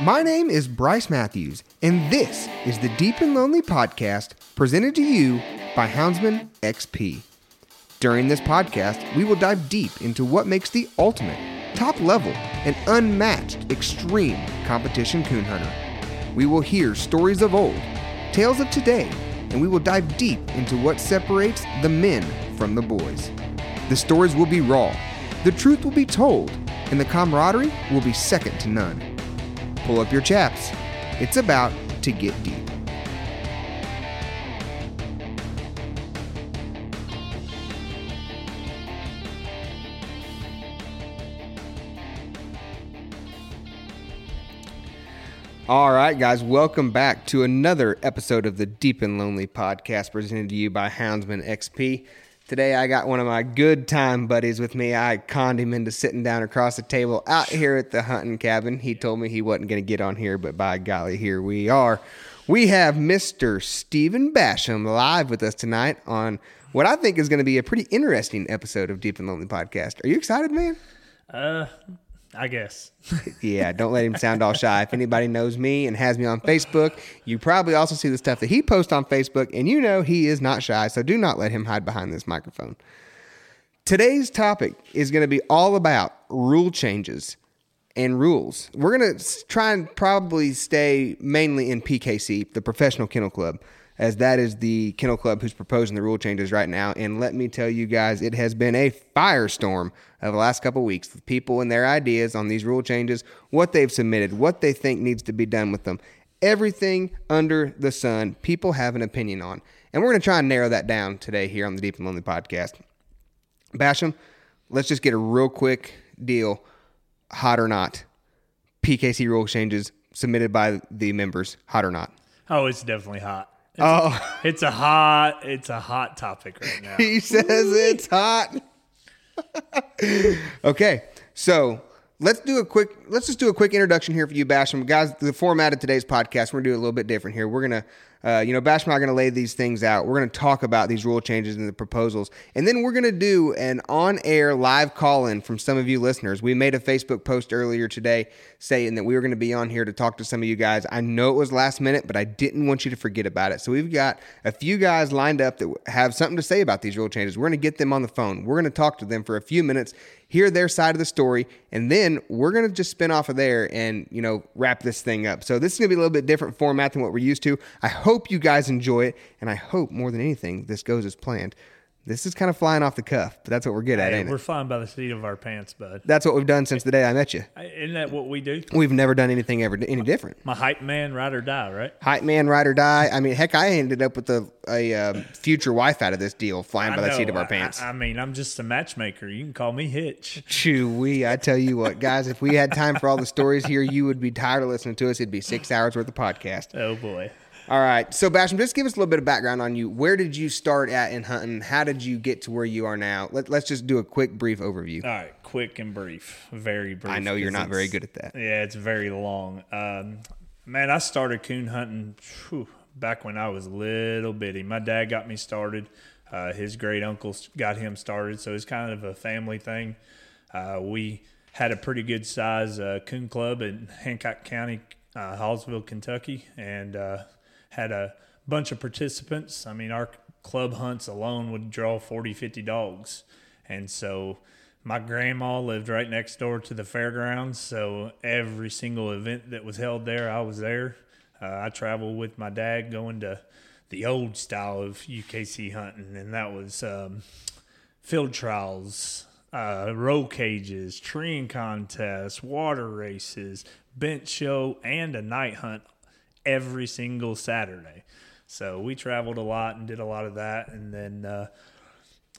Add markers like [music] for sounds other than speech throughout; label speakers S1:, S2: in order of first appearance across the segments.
S1: My name is Bryce Matthews, and this is the Deep and Lonely podcast presented to you by Houndsman XP. During this podcast, we will dive deep into what makes the ultimate, top level, and unmatched extreme competition coon hunter. We will hear stories of old, tales of today, and we will dive deep into what separates the men from the boys. The stories will be raw, the truth will be told, and the camaraderie will be second to none. Pull up your chaps. It's about to get deep. All right, guys, welcome back to another episode of the Deep and Lonely podcast presented to you by Houndsman XP. Today, I got one of my good time buddies with me. I conned him into sitting down across the table out here at the hunting cabin. He told me he wasn't going to get on here, but by golly, here we are. We have Mr. Steven Basham live with us tonight on what I think is going to be a pretty interesting episode of Deep and Lonely podcast. Are you excited, man?
S2: Uh, I guess. [laughs]
S1: yeah, don't let him sound all shy. If anybody knows me and has me on Facebook, you probably also see the stuff that he posts on Facebook, and you know he is not shy, so do not let him hide behind this microphone. Today's topic is going to be all about rule changes and rules. We're going to try and probably stay mainly in PKC, the Professional Kennel Club as that is the kennel club who's proposing the rule changes right now. And let me tell you guys, it has been a firestorm of the last couple weeks with people and their ideas on these rule changes, what they've submitted, what they think needs to be done with them. Everything under the sun, people have an opinion on. And we're going to try and narrow that down today here on the Deep and Lonely podcast. Basham, let's just get a real quick deal, hot or not. PKC rule changes submitted by the members, hot or not?
S2: Oh, it's definitely hot. It's,
S1: Oh,
S2: it's a hot, it's a hot topic right now. [laughs]
S1: he says it's hot. [laughs] okay, so let's do a quick. Let's just do a quick introduction here for you, Basham, guys. The format of today's podcast, we're gonna do a little bit different here. We're gonna, uh, you know, Basham and I are gonna lay these things out. We're gonna talk about these rule changes and the proposals, and then we're gonna do an on-air live call-in from some of you listeners. We made a Facebook post earlier today saying that we were gonna be on here to talk to some of you guys. I know it was last minute, but I didn't want you to forget about it. So we've got a few guys lined up that have something to say about these rule changes. We're gonna get them on the phone. We're gonna talk to them for a few minutes hear their side of the story, and then we're gonna just spin off of there and you know wrap this thing up. So this is gonna be a little bit different format than what we're used to. I hope you guys enjoy it, and I hope more than anything this goes as planned. This is kind of flying off the cuff, but that's what we're good at,
S2: Hey,
S1: ain't
S2: we're
S1: it?
S2: flying by the seat of our pants, bud.
S1: That's what we've done since the day I met you.
S2: Isn't that what we do?
S1: We've never done anything ever any different.
S2: My hype man, ride or die, right?
S1: Hype man, ride or die. I mean, heck, I ended up with a, a um, future wife out of this deal, flying by
S2: I
S1: the seat of our pants.
S2: I, I mean, I'm just a matchmaker. You can call me Hitch.
S1: Chewy, I tell you what, guys, if we had time for all the stories here, you would be tired of listening to us. It'd be six hours worth of podcast.
S2: Oh boy.
S1: All right. So, Basham, just give us a little bit of background on you. Where did you start at in hunting? How did you get to where you are now? Let, let's just do a quick, brief overview.
S2: All right, quick and brief, very brief.
S1: I know you're not very good at that.
S2: Yeah, it's very long. Um, man, I started coon hunting whew, back when I was little bitty. My dad got me started. Uh, his great uncle got him started, so it's kind of a family thing. Uh, we had a pretty good size uh, coon club in Hancock County, uh, Hallsville, Kentucky, and uh, had a bunch of participants. I mean, our club hunts alone would draw 40, 50 dogs. And so my grandma lived right next door to the fairgrounds. So every single event that was held there, I was there. Uh, I traveled with my dad going to the old style of UKC hunting, and that was um, field trials, uh, roll cages, treeing contests, water races, bench show, and a night hunt every single Saturday. So we traveled a lot and did a lot of that, and then uh,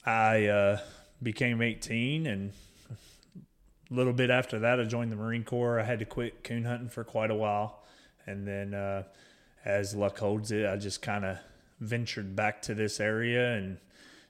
S2: I uh, became 18, and a little bit after that, I joined the Marine Corps. I had to quit coon hunting for quite a while, And then, uh, as luck holds it, I just kind of ventured back to this area and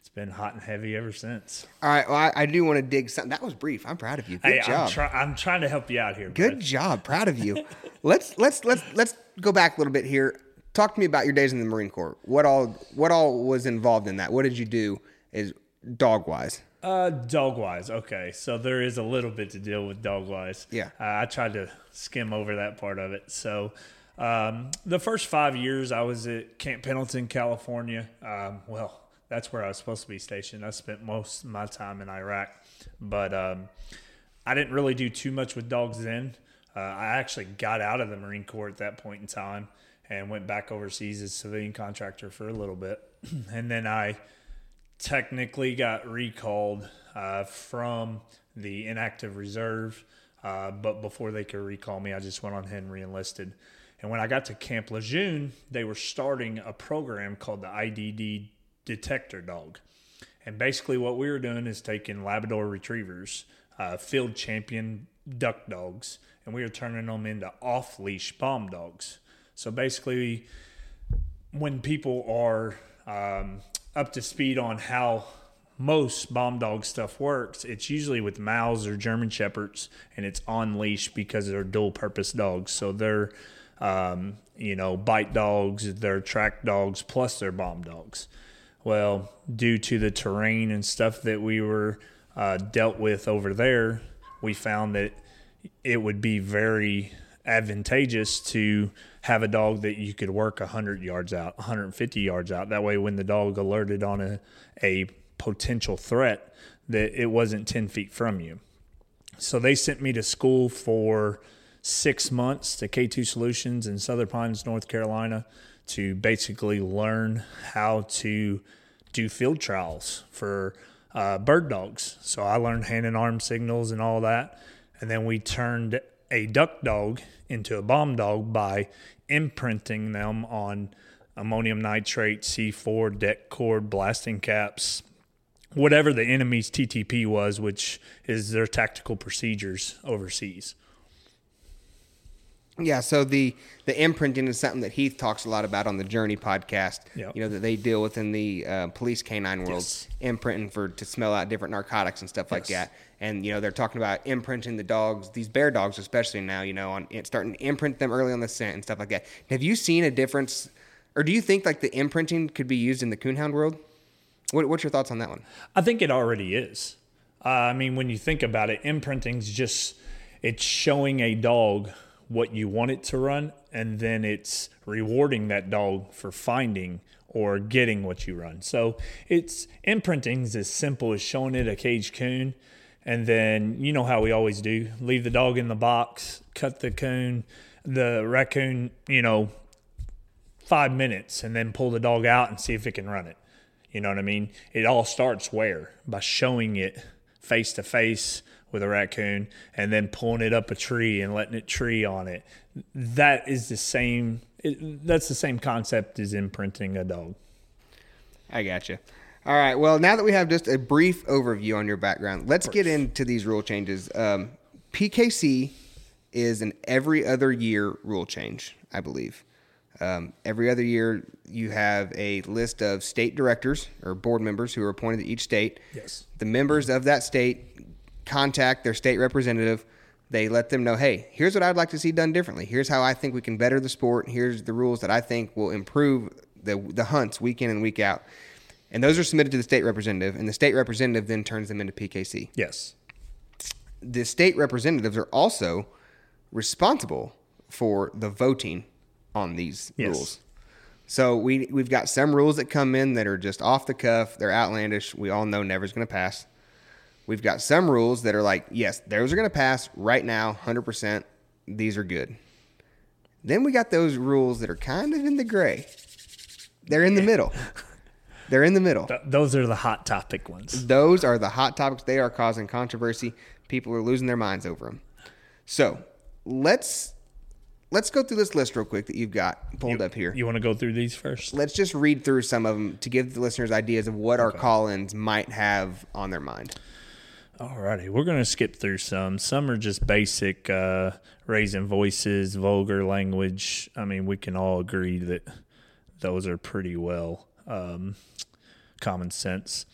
S2: it's been hot and heavy ever since.
S1: All right. Well, I, I do want to dig something. That was brief. I'm proud of you. Good
S2: hey,
S1: job.
S2: I'm, try- I'm trying to help you out here.
S1: Good
S2: bud.
S1: job. Proud of you. [laughs] let's let's let's let's go back a little bit here. Talk to me about your days in the Marine Corps. What all what all was involved in that? What did you do is dog wise?
S2: Uh, dog wise, okay. So there is a little bit to deal with dog wise.
S1: Yeah.
S2: Uh, I tried to skim over that part of it. So, um, the first five years I was at Camp Pendleton, California. Um, well, that's where I was supposed to be stationed. I spent most of my time in Iraq, but um, I didn't really do too much with dogs then. Uh, I actually got out of the Marine Corps at that point in time and went back overseas as civilian contractor for a little bit, [clears throat] and then I technically got recalled uh, from the inactive reserve. Uh, but before they could recall me, I just went on ahead and reenlisted. And when I got to Camp Lejeune, they were starting a program called the IDD Detector Dog. And basically, what we were doing is taking Labrador retrievers, uh, field champion duck dogs, and we were turning them into off leash bomb dogs. So basically, when people are um, up to speed on how most bomb dog stuff works, it's usually with Mals or German Shepherds, and it's on leash because they're dual purpose dogs. So they're, um, you know, bite dogs, they're track dogs, plus they're bomb dogs. Well, due to the terrain and stuff that we were uh, dealt with over there, we found that it would be very advantageous to have a dog that you could work 100 yards out, 150 yards out. That way, when the dog alerted on a, a potential threat, that it wasn't 10 feet from you. So they sent me to school for six months to K2 Solutions in Southern Pines, North Carolina, to basically learn how to do field trials for uh, bird dogs. So I learned hand and arm signals and all that. And then we turned a duck dog into a bomb dog by imprinting them on ammonium nitrate, C4, det cord, blasting caps, whatever the enemy's TTP was, which is their tactical procedures overseas.
S1: Yeah, so the the imprinting is something that Heath talks a lot about on the Journey podcast.
S2: Yep.
S1: You know that they deal with in the uh, police canine world,
S2: Yes.
S1: imprinting for to smell out different narcotics and stuff like that. And you know they're talking about imprinting the dogs, these bear dogs especially now. You know, on it, starting to imprint them early on the scent and stuff like that. Have you seen a difference, or do you think like the imprinting could be used in the coonhound world? What, what's your thoughts on that one?
S2: I think it already is. Uh, I mean, when you think about it, imprinting's just it's showing a dog what you want it to run, and then it's rewarding that dog for finding or getting what you run. So it's imprinting is as simple as showing it a cage coon, and then you know how we always do: leave the dog in the box, cut the coon, the raccoon, you know, five minutes and then pull the dog out and see if it can run it. You know what I mean? It all starts where? By showing it face to face with a raccoon and then pulling it up a tree and letting it tree on it. That is the same it, that's the same concept as imprinting a dog.
S1: I gotcha. All right. Well, now that we have just a brief overview on your background, let's get into these rule changes. Um, PKC is an every other year rule change, I believe. Um, every other year, you have a list of state directors or board members who are appointed to each state.
S2: Yes.
S1: The members of that state contact their state representative. They let them know, hey, here's what I'd like to see done differently. Here's how I think we can better the sport. Here's the rules that I think will improve the the hunts week in and week out. And those are submitted to the state representative, and the state representative then turns them into PKC.
S2: Yes.
S1: The state representatives are also responsible for the voting on these
S2: Yes.
S1: rules. So we we've got some rules that come in that are just off the cuff. They're outlandish. We all know never's going to pass. We've got some rules that are like, yes, those are going to pass right now, hundred percent. These are good. Then we got those rules that are kind of in the gray. They're in the middle. They're in the middle.
S2: Th- those are the hot topic ones.
S1: Those are the hot topics. They are causing controversy. People are losing their minds over them. So let's let's go through this list real quick that you've got pulled up here.
S2: You want to go through these first?
S1: let's just read through some of them to give the listeners ideas of what our call-ins might have on their mind.
S2: Alrighty, we're gonna skip through some. Some are just basic, uh, raising voices, vulgar language. I mean, we can all agree that those are pretty well um, common sense.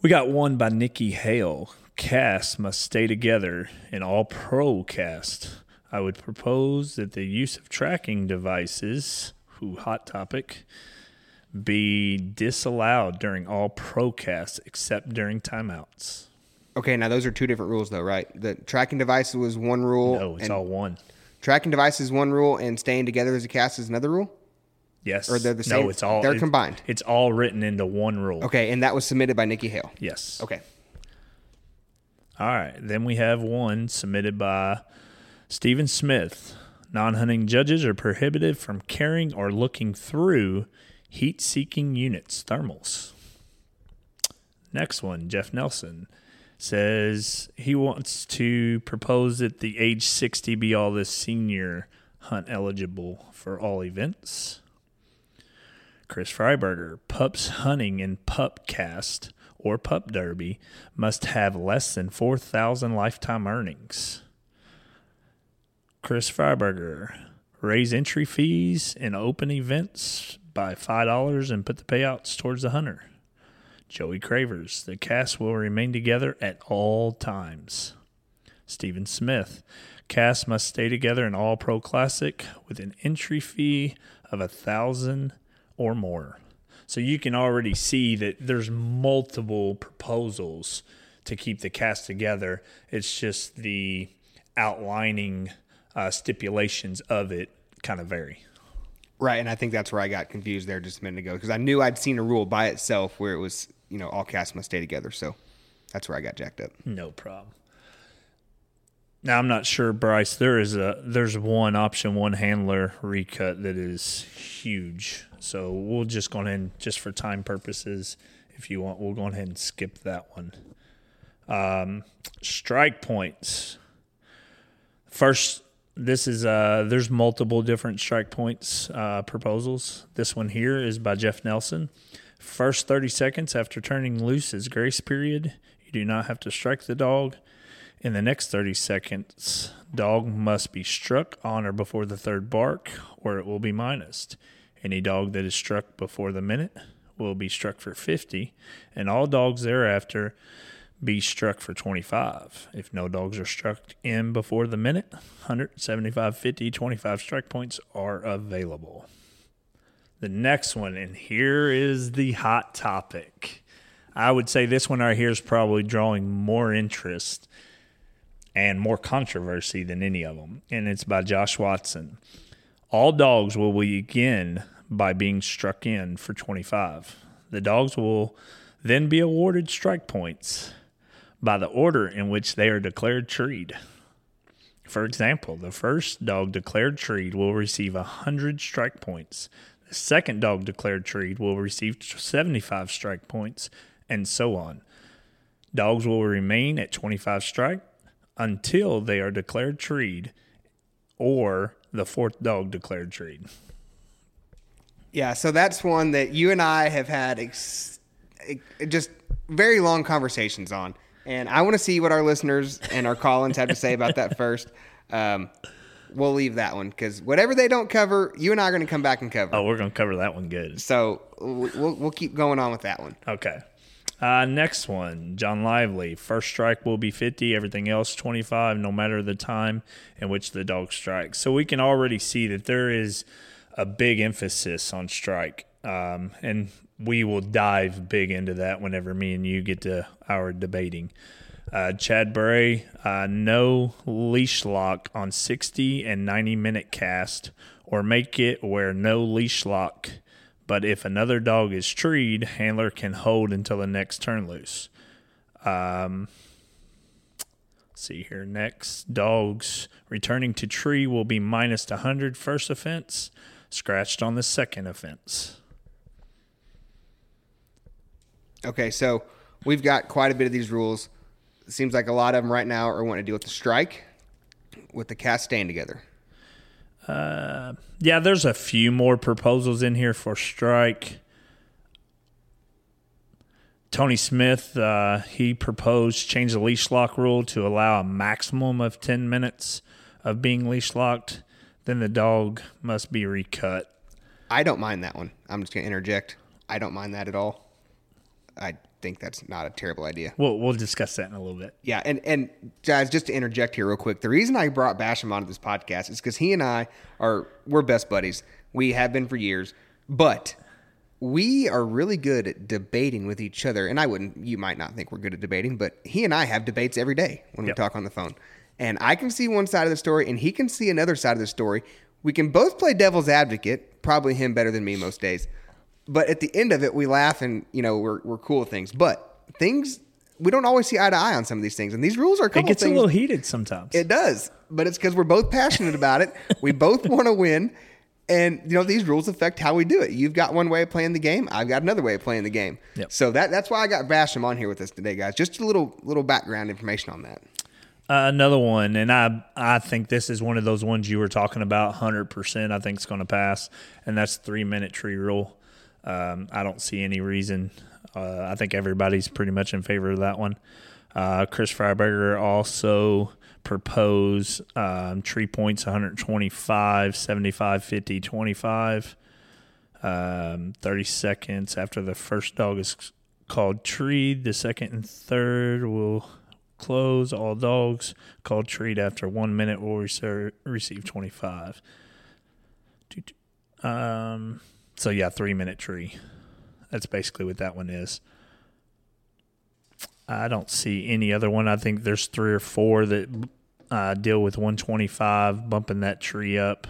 S2: We got one by Nikki Hale. Cast must stay together in all pro cast. I would propose that the use of tracking devices, who hot topic, be disallowed during all pro casts except during timeouts.
S1: Okay, now those are two different rules, though, right? The tracking device was one rule.
S2: No, it's
S1: and
S2: all one.
S1: tracking device is one rule, and staying together as a cast is another rule.
S2: Yes.
S1: Or they're the same-
S2: No, it's all
S1: they're combined.
S2: It's all written into one rule.
S1: Okay, and that was submitted by Nikki Hale.
S2: Yes.
S1: Okay.
S2: All right. Then we have one submitted by Stephen Smith. Non hunting judges are prohibited from carrying or looking through heat seeking units, thermals. Next one, Jeff Nelson says he wants to propose that the age 60 be all the senior hunt eligible for all events. Chris Freiberger, pups hunting in pup cast or pup derby must have less than 4,000 lifetime earnings. Chris Freiberger, raise entry fees in open events by $5 and put the payouts towards the hunter. Joey Cravers, the cast will remain together at all times. Stephen Smith, cast must stay together in all pro classic with an entry fee of a thousand or more. So you can already see that there's multiple proposals to keep the cast together. It's just the outlining uh, stipulations of it kind of vary.
S1: Right, and I think that's where I got confused there just a minute ago because I knew I'd seen a rule by itself where it was, you know, all casts must stay together. So that's where I got jacked up.
S2: No problem. Now I'm not sure, Bryce. There is a there's one option, one handler recut that is huge. So we'll just go ahead and just for time purposes, if you want, we'll go ahead and skip that one. Um, strike points. First, this is uh there's multiple different strike points uh, proposals. This one here is by Jeff Nelson. First 30 seconds after turning loose is grace period. You do not have to strike the dog. In the next 30 seconds, dog must be struck on or before the third bark, or it will be minused. Any dog that is struck before the minute will be struck for 50, and all dogs thereafter be struck for 25. If no dogs are struck in before the minute, 175, 50, 25 strike points are available. The next one, and here is the hot topic. I would say this one right here is probably drawing more interest and more controversy than any of them, and it's by Josh Watson. All dogs will begin by being struck in for 25. The dogs will then be awarded strike points by the order in which they are declared treed. For example, the first dog declared treed will receive 100 strike points. Second dog declared treed will receive 75 strike points, and so on. Dogs will remain at 25 strike until they are declared treed or the fourth dog declared treed.
S1: Yeah, so that's one that you and I have had ex- just very long conversations on. And I want to see what our listeners and our call-ins have to say about that [laughs] first. Um, we'll leave that one because whatever they don't cover, you and I are going to come back and cover.
S2: Oh, we're going to cover that one good.
S1: So we'll, we'll keep going on with that one.
S2: Okay. Uh, next one, John Lively. First strike will be 50, everything else 25, no matter the time in which the dog strikes. So we can already see that there is a big emphasis on strike. Um, and we will dive big into that whenever me and you get to our debating. Uh, Chad uh, no leash lock on 60 and 90 minute cast, or make it where no leash lock but if another dog is treed, handler can hold until the next turn loose. Um, see here next. Dogs returning to tree will be minus 100 first offense, scratched on the second offense.
S1: Okay, so we've got quite a bit of these rules. It seems like a lot of them right now are wanting to deal with the strike, with the cast staying together.
S2: Uh, yeah, there's a few more proposals in here for strike. Tony Smith, uh, he proposed change the leash lock rule to allow a maximum of 10 minutes of being leash locked. Then the dog must be recut.
S1: I don't mind that one. I'm just going to interject. I don't mind that at all. I think that's not a terrible idea.
S2: We'll, we'll discuss that in a little bit.
S1: Yeah, and and guys, just to interject here real quick, the reason I brought Basham onto this podcast is because he and I are we're best buddies. We have been for years, but we are really good at debating with each other. And I wouldn't, you might not think we're good at debating, but he and I have debates every day when
S2: Yep.
S1: we talk on the phone. And I can see one side of the story, and he can see another side of the story. We can both play devil's advocate, probably him better than me most days. But at the end of it, we laugh and, you know, we're, we're cool with things. But things, we don't always see eye to eye on some of these things. And these rules are a
S2: It
S1: couple
S2: gets a little heated sometimes.
S1: It does, but it's because we're both passionate about it. We both want to win, and you know these rules affect how we do it. You've got one way of playing the game. I've got another way of playing the game.
S2: Yep.
S1: So that that's why I got Basham on here with us today, guys. Just a little little background information on that.
S2: Uh, another one, and I I think this is one of those ones you were talking about. Hundred percent, I think it's going to pass, and that's three minute tree rule. Um, I don't see any reason. Uh, I think everybody's pretty much in favor of that one. Uh, Chris Freiberger also proposed um, tree points 125, 75, 50, 25. Um, 30 seconds after the first dog is called treed, the second and third will close. All dogs called treat after one minute will receive 25. Doo- doo. Um, so, yeah, three minute tree. That's basically what that one is. I don't see any other one. I think there's three or four that uh, deal with 125, bumping that tree up.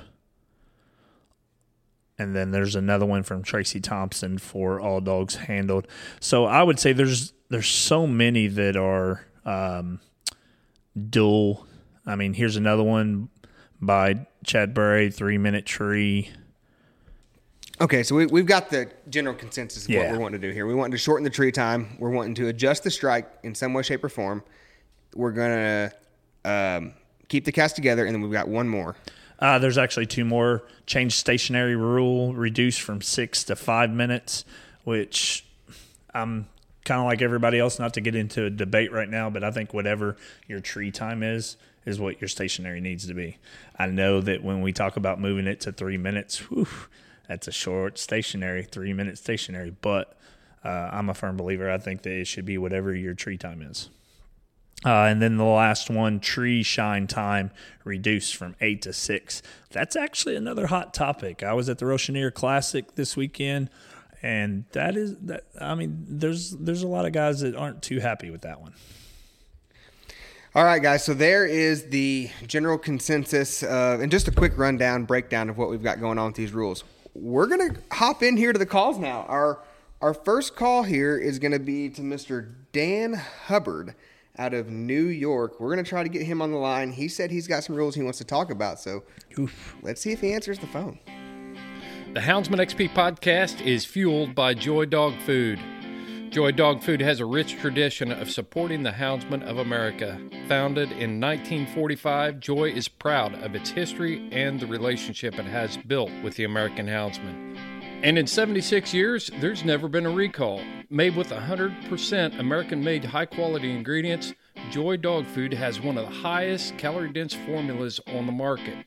S2: And then there's another one from Tracy Thompson for all dogs handled. So I would say there's there's so many that are um, dual. I mean, here's another one by Chad Burry, three minute tree.
S1: Okay, so we, we've got the general consensus of what we're wanting to do here. We want to shorten the tree time. We're wanting to adjust the strike in some way, shape, or form. We're gonna um, keep the cast together, and then we've got one more.
S2: Uh, there's actually two more. Change stationary rule, reduce from six to five minutes, which I'm kind of like everybody else, not to get into a debate right now, but I think whatever your tree time is, is what your stationary needs to be. I know that when we talk about moving it to three minutes, whew, that's a short stationary, three minute stationary, but uh, I'm a firm believer. I think that it should be whatever your tree time is. Uh, and then the last one, tree shine time reduced from eight to six. That's actually another hot topic. I was at the Rochenier Classic this weekend, and that is that. I mean, there's there's a lot of guys that aren't too happy with that one.
S1: All right, guys. So there is the general consensus, uh, and just a quick rundown, breakdown of what we've got going on with these rules. We're gonna hop in here to the calls now. Our our first call here is gonna be to Mr. Dan Hubbard out of New York. We're gonna try to get him on the line. He said he's got some rules he wants to talk about. So let's see if he answers the phone.
S3: The Houndsman XP podcast is fueled by Joy Dog Food. Joy Dog Food has a rich tradition of supporting the houndsmen of America. Founded in 1945, Joy is proud of its history and the relationship it has built with the American houndsmen. And in 76 years, there's never been a recall. Made with 100% American made high quality ingredients, Joy Dog Food has one of the highest calorie dense formulas on the market.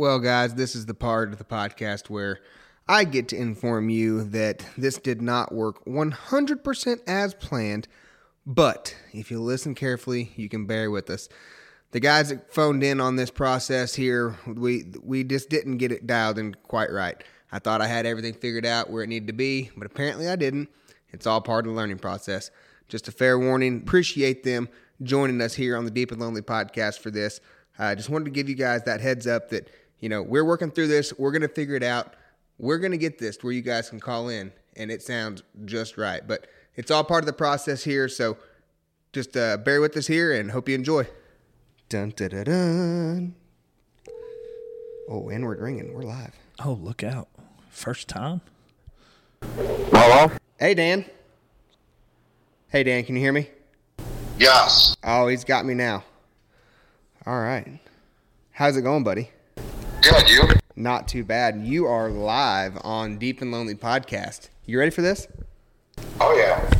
S1: Well, guys, this is the part of the podcast where I get to inform you that this did not work 100% as planned, but if you listen carefully, you can bear with us. The guys that phoned in on this process here, we we just didn't get it dialed in quite right. I thought I had everything figured out where it needed to be, but apparently I didn't. It's all part of the learning process. Just a fair warning. Appreciate them joining us here on the Deep and Lonely podcast for this. I just wanted to give you guys that heads up that, you know, we're working through this. We're going to figure it out. We're going to get this to where you guys can call in and it sounds just right. But it's all part of the process here. So just uh, bear with us here and hope you enjoy. Dun dun dun dun. Oh, and we're ringing. We're live.
S2: Oh, look out. First time?
S4: Hello?
S1: Hey, Dan. Hey, Dan, can you hear me?
S4: Yes.
S1: Oh, he's got me now. All right. How's it going, buddy?
S4: Good, you?
S1: Not too bad. You are live on Deep and Lonely Podcast. You ready for this?
S4: Oh, yeah.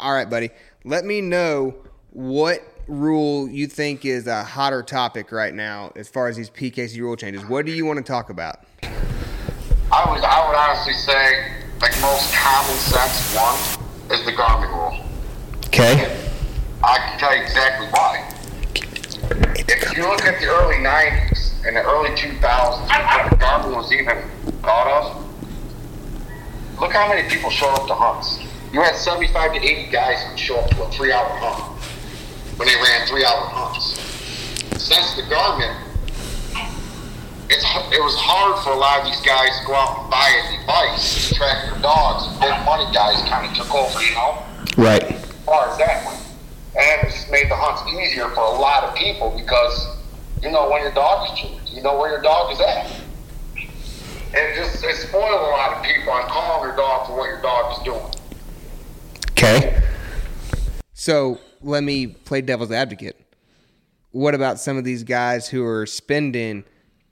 S1: All right, buddy. Let me know what rule you think is a hotter topic right now as far as these PKC rule changes. What do you want to talk about?
S4: I would, I would honestly say, like, most common sense one is the Garmin rule.
S1: Okay.
S4: I can tell you exactly why. If you look at the early 90s and the early 2000s, when Garmin was even thought of, look how many people showed up to hunts. You had 75 to 80 guys who show up to a three hour hunt when they ran three hour hunts. Since the Garmin, it's, it was hard for a lot of these guys to go out and buy a device to track their dogs. Big money guys kind of took over, you know?
S1: Right.
S4: as far as that went. And it just made the hunts easier for a lot of people because you know when your dog is chewed, you know where your dog is at. And it just it spoiled a lot of people on calling their dog for what your dog is doing.
S1: Okay. So let me play devil's advocate. What about some of these guys who are spending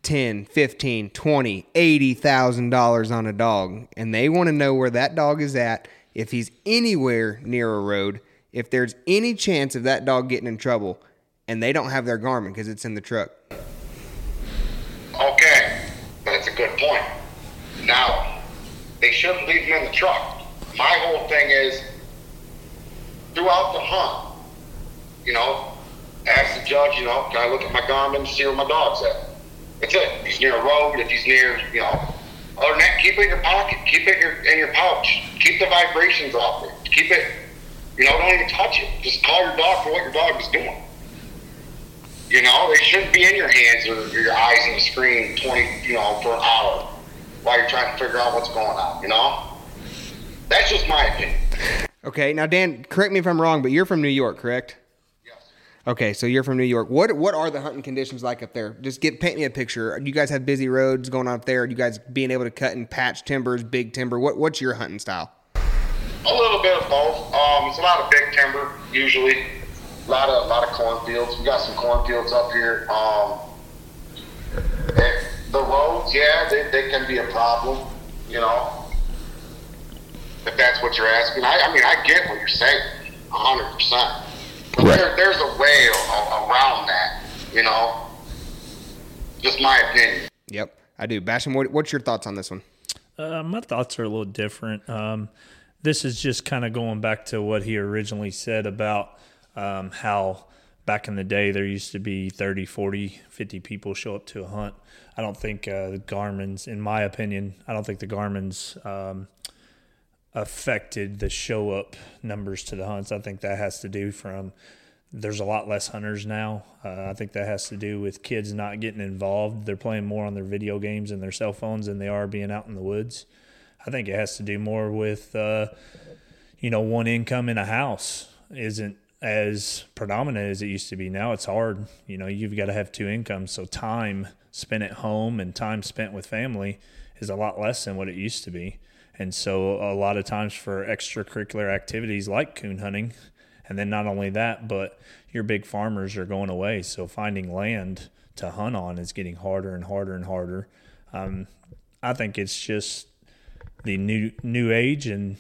S1: 10, 15, 20, 80,000 dollars on a dog and they want to know where that dog is at if he's anywhere near a road, if there's any chance of that dog getting in trouble and they don't have their Garmin because it's in the truck.
S4: Okay, that's a good point. Now, they shouldn't leave them in the truck. My whole thing is throughout the hunt, you know, ask the judge, you know, can I look at my Garmin to see where my dog's at? That's it. If he's near a road, if he's near, you know, other than that, keep it in your pocket, keep it in your, in your pouch, keep the vibrations off it, keep it, you know, don't even touch it. Just call your dog for what your dog is doing. You know, it shouldn't be in your hands or your eyes on the screen 20, you know, for an hour while you're trying to figure out what's going on, you know? That's just my opinion.
S1: Okay, now Dan, correct me if I'm wrong, but you're from New York, correct?
S4: Yes.
S1: Okay, so you're from New York. What what are the hunting conditions like up there? Just get paint me a picture. Do you guys have busy roads going on up there? Are you guys being able to cut and patch timbers, big timber? What what's your hunting style?
S4: A little bit of both. Um, it's a lot of big timber usually. A lot of a lot of cornfields. We got some cornfields up here. Um, the roads, yeah, they, they can be a problem. You know, if that's what you're asking. I, I mean, I get what you're saying, hundred percent. But
S1: Right.
S4: there, there's a way a- around that. You know, just my opinion.
S1: Yep, I do. Basham, what, what's your thoughts on this one?
S2: Uh, my thoughts are a little different. Um, this is just kind of going back to what he originally said about um, how back in the day there used to be 30, 40, 50 people show up to a hunt. I don't think uh, the Garmin's, in my opinion, I don't think the Garmin's um, affected the show up numbers to the hunts. I think that has to do from there's a lot less hunters now. Uh, I think that has to do with kids not getting involved. They're playing more on their video games and their cell phones than they are being out in the woods. I think it has to do more with, uh, you know, one income in a house isn't as predominant as it used to be. Now it's hard. You know, you've got to have two incomes. So time spent at home and time spent with family is a lot less than what it used to be. And so a lot of times for extracurricular activities like coon hunting, and then not only that, but your big farmers are going away. So finding land to hunt on is getting harder and harder and harder. Um, I think it's just the new new age and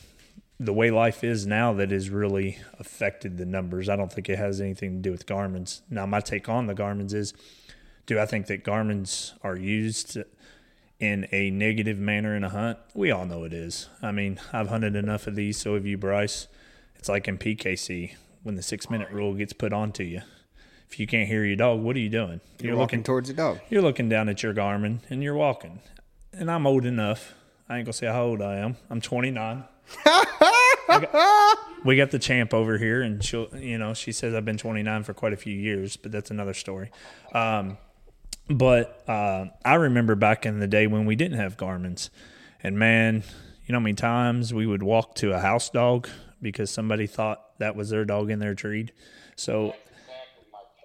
S2: the way life is now that has really affected the numbers. I don't think it has anything to do with Garmin's. Now, my take on the Garmin's is do I think that Garmin's are used in a negative manner in a hunt? We all know it is. I mean, I've hunted enough of these, so have you, Bryce. It's like in PKC when the six minute rule gets put onto you. If you can't hear your dog, what are you doing?
S1: You're, looking towards the dog.
S2: You're looking down at your Garmin and you're walking. And I'm old enough. I ain't gonna say how old I am. I'm 29. [laughs] Got- [laughs] we got the champ over here, and she'll, you know, she says I've been 29 for quite a few years, but that's another story. Um, but uh, I remember back in the day when we didn't have Garmin's, and man, you know how many times we would walk to a house dog because somebody thought that was their dog in their treed. So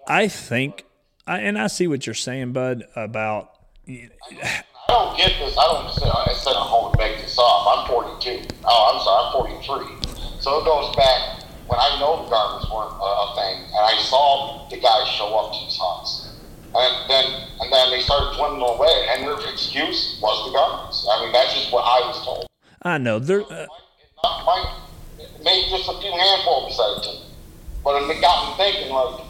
S2: I think, I, and I see what you're saying, Bud, about
S4: I don't get this. I don't say I said I'm home to make this up. I'm 42. Oh, I'm sorry, I'm 43. So it goes back when I know the garbage weren't a, thing, and I saw the guys show up to these hunts, and then and then they started dwindling away, and their excuse was the garbage. I mean, that's just what I was told.
S2: I know there. Uh,
S4: Not might maybe just a few handfuls to me, but it got me thinking like,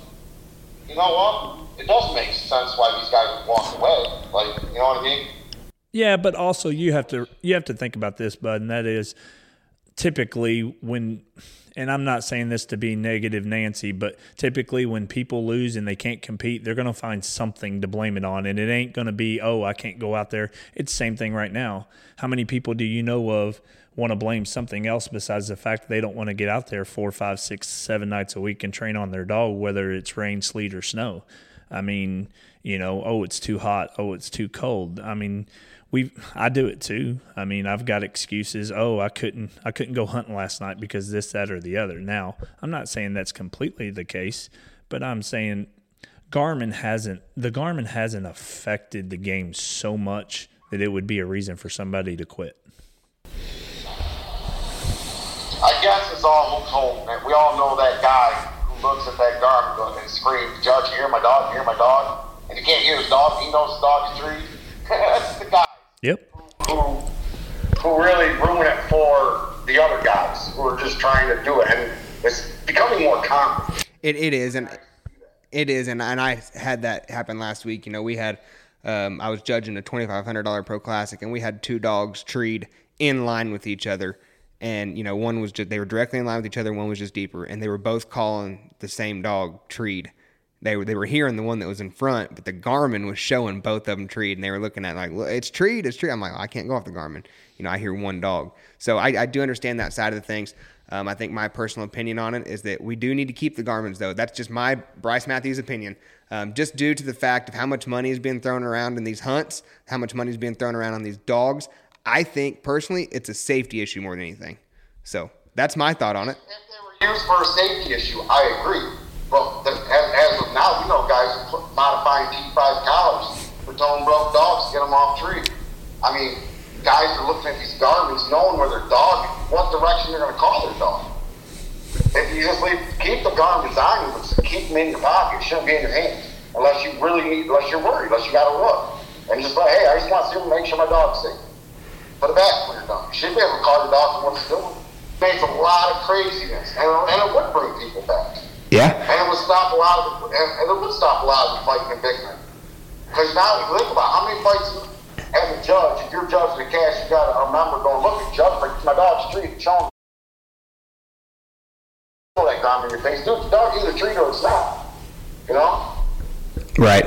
S4: you know what? It does make sense why these guys would walk away. Like, you know what I mean?
S2: Yeah, but also you have to you have to think about this, bud, and that is typically when and I'm not saying this to be negative Nancy, but typically when people lose and they can't compete, they're going to find something to blame it on and it ain't going to be, "Oh, I can't go out there." It's the same thing right now. How many people do you know of want to blame something else besides the fact they don't want to get out there four, five, six, seven nights a week and train on their dog, whether it's rain, sleet, or snow? I mean, you know, oh, it's too hot. Oh, it's too cold. I mean, we I do it too. I mean, I've got excuses. Oh, I couldn't I couldn't go hunting last night because this, that, or the other. Now, I'm not saying that's completely the case, but I'm saying Garmin hasn't the Garmin hasn't affected the game so much that it would be a reason for somebody to quit.
S4: I guess it's all told, man. We all know that guy who looks at that Garmin and screams, Judge, hear my dog, hear my dog. And he can't hear his dog, he knows his dog is trees. [laughs] That's the guy
S2: Yep.
S4: who, who really ruin it for the other guys who are just trying to do it. And it's becoming more common.
S1: It, it is, and it is, and, and I had that happen last week. You know, we had um, I was judging a twenty five hundred dollar pro classic, and we had two dogs treed in line with each other, and you know, one was just they were directly in line with each other, one was just deeper, and they were both calling the same dog treed. They were they were hearing the one that was in front, but the Garmin was showing both of them treed, and they were looking at like "Look, it's treed, it's treed. I'm like, I can't go off the Garmin. You know, I hear one dog, so I, I do understand that side of the things. Um, I think my personal opinion on it is that we do need to keep the Garmins, though. That's just my Bryce Matthews opinion. Um, just due to the fact of how much money is being thrown around in these hunts, how much money is being thrown around on these dogs. I think personally, it's a safety issue more than anything. So that's my thought on it.
S4: If they were used for a safety issue, I agree. But the, as, as of now, we know guys are modifying T5 collars for towing broke dogs to get them off tree. I mean, guys are looking at these Garmins, knowing where their dog, what direction they're going to call their dog. If you just leave, keep the Garmins on you, but keep them in your pocket. It shouldn't be in your hands unless you really need, unless you're worried, unless you got to look. And just like, hey, I just want to see them, make sure my dog's safe. Put it back when you're done. You should be able to call your dog for what it's doing. Makes a lot of craziness, and, and it would bring people back.
S1: Yeah.
S4: And it would stop a lot of, and, and it would stop a lot of fighting in big men. Because now you think about how many fights as a judge, if you're judging the cash, you got to remember going, look at judge, my, my dog's treated, show him that gum in your face. Dude, the dog either treat or it's not. You know?
S1: Right.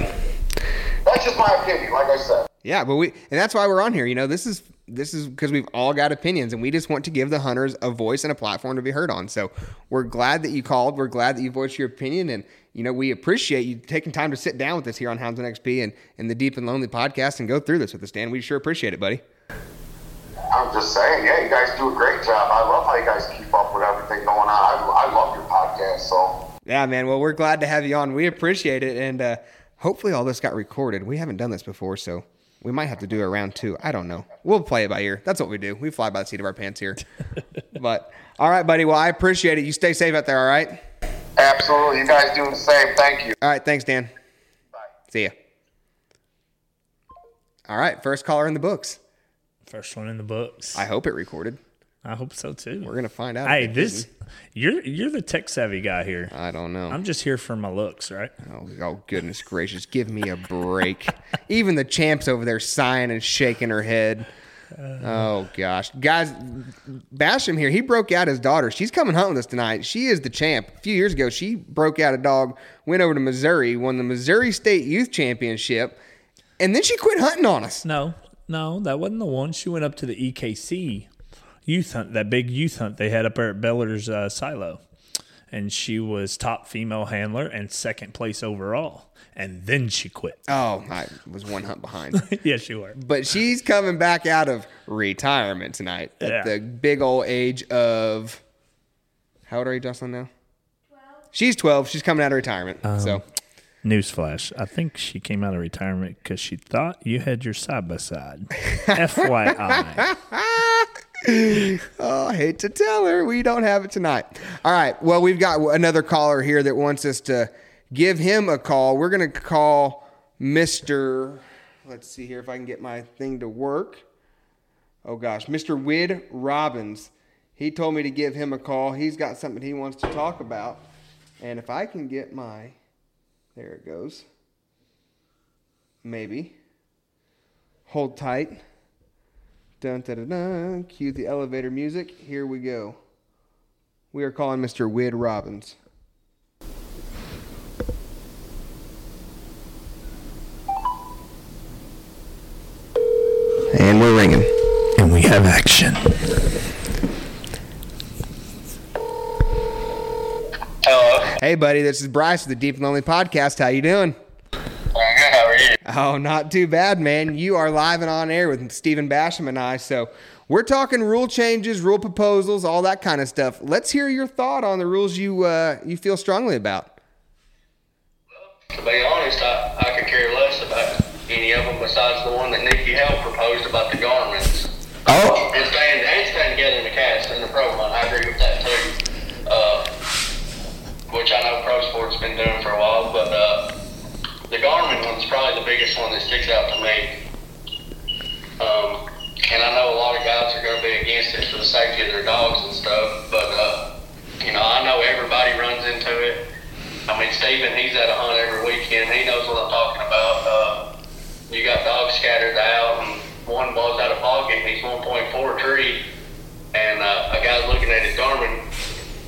S4: That's just my opinion, like I said.
S1: Yeah, but we and that's why we're on here. You know, this is this is because we've all got opinions and we just want to give the hunters a voice and a platform to be heard on. So we're glad that you called. We're glad that you voiced your opinion and you know, we appreciate you taking time to sit down with us here on Houndsman XP and, and the Deep and Lonely podcast and go through this with us, Dan. We sure appreciate it, buddy.
S4: I'm just saying, yeah, you guys do a great job. I love how you guys keep up with everything going on. I, I love your podcast, so
S1: Yeah, man. Well, we're glad to have you on. We appreciate it. And uh, hopefully all this got recorded. We haven't done this before, so we might have to do a round two. I don't know. We'll play it by ear. That's what we do. We fly by the seat of our pants here. [laughs] but all right, buddy. Well, I appreciate it. You stay safe out there, all right?
S4: absolutely. You guys do the same. Thank you.
S1: All right. Thanks, Dan. Bye. See ya. All right. First caller in the books.
S2: First one in the books.
S1: I hope it recorded.
S2: I hope so too.
S1: We're going to find out.
S2: Hey, this you're you're the tech savvy guy here.
S1: I don't know.
S2: I'm just here for my looks, right?
S1: Oh, oh, goodness gracious. Give me a break. [laughs] Even the champ's over there sighing and shaking her head. Oh, gosh. Guys, Basham here, he broke out his daughter. She's coming home with us tonight. She is the champ. A few years ago, she broke out a dog, went over to Missouri, won the Missouri State Youth Championship, and then she quit hunting on us.
S2: No, no, that wasn't the one. She went up to the EKC youth hunt, that big youth hunt they had up there at Beller's uh, silo, and she was top female handler and second place overall. And then she quit.
S1: Oh, I was one hunt behind. [laughs]
S2: yes, you were.
S1: but she's coming back out of retirement tonight at
S2: Yeah.
S1: the big old age of How old are you, Jocelyn? Now. She's 12. She's coming out of retirement. so
S2: Newsflash: I think she came out of retirement because she thought you had your side by side. [laughs] FYI. [laughs] [laughs]
S1: Oh, I hate to tell her we don't have it tonight. All right. Well, we've got another caller here that wants us to give him a call. We're going to call Mr. Let's see here if I can get my thing to work. Oh, gosh. Mr. Wid Robbins. He told me to give him a call. He's got something he wants to talk about. And if I can get my. There it goes. Maybe. Hold tight. Dun, dun, dun, dun. Cue the elevator music. Here we go. We are calling Mr. Wid Robbins. And we're ringing.
S2: and we have action.
S5: Hello.
S1: Hey, buddy, this is Bryce with the Deep and Lonely Podcast. How you doing?
S5: I'm good. How are you?
S1: Oh, not too bad, man. You are live and on air with Steven Basham and I. So we're talking rule changes, rule proposals, all that kind of stuff. Let's hear your thought on the rules you uh, you feel strongly about.
S5: To be honest, I, I could care less about any of them besides the one that Nikki Hell proposed about the Garmins.
S1: Oh,
S5: And staying, and staying together in the cast and the pro one. I agree with that too. Uh, which I know pro sport's been doing for a while, but uh, the Garmin one's probably the biggest one that sticks out to me. Um, and I know a lot of guys are going to be against it for the safety of their dogs and stuff, but uh, you know, I know everybody runs into it. I mean, Steven, he's at a hunt every weekend. He knows what I'm talking about. Uh, you got dogs scattered out, and one blows out a pocket, and he's 1.4 tree, and uh, a guy's looking at his Garmin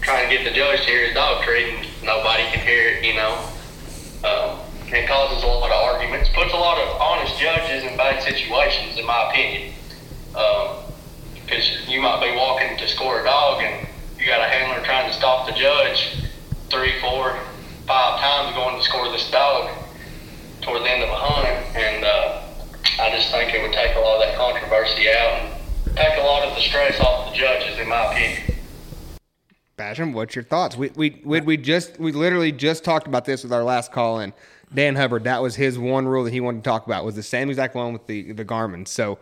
S5: trying to get the judge to hear his dog treat, and nobody can hear it, you know. Um, it causes a lot of arguments, puts a lot of honest judges in bad situations, in my opinion. Because you might be walking to score a dog, and you got a handler trying to stop the judge three, four, five times going to score this dog toward the end of a hunt, and uh, I just think it would take a lot of that controversy out and take a lot of the stress off the judges, in my opinion.
S1: Basham, what's your thoughts? We we we, we just we literally just talked about this with our last call in. Dan Hubbard, that was his one rule that he wanted to talk about was the same exact one with the the Garmin. So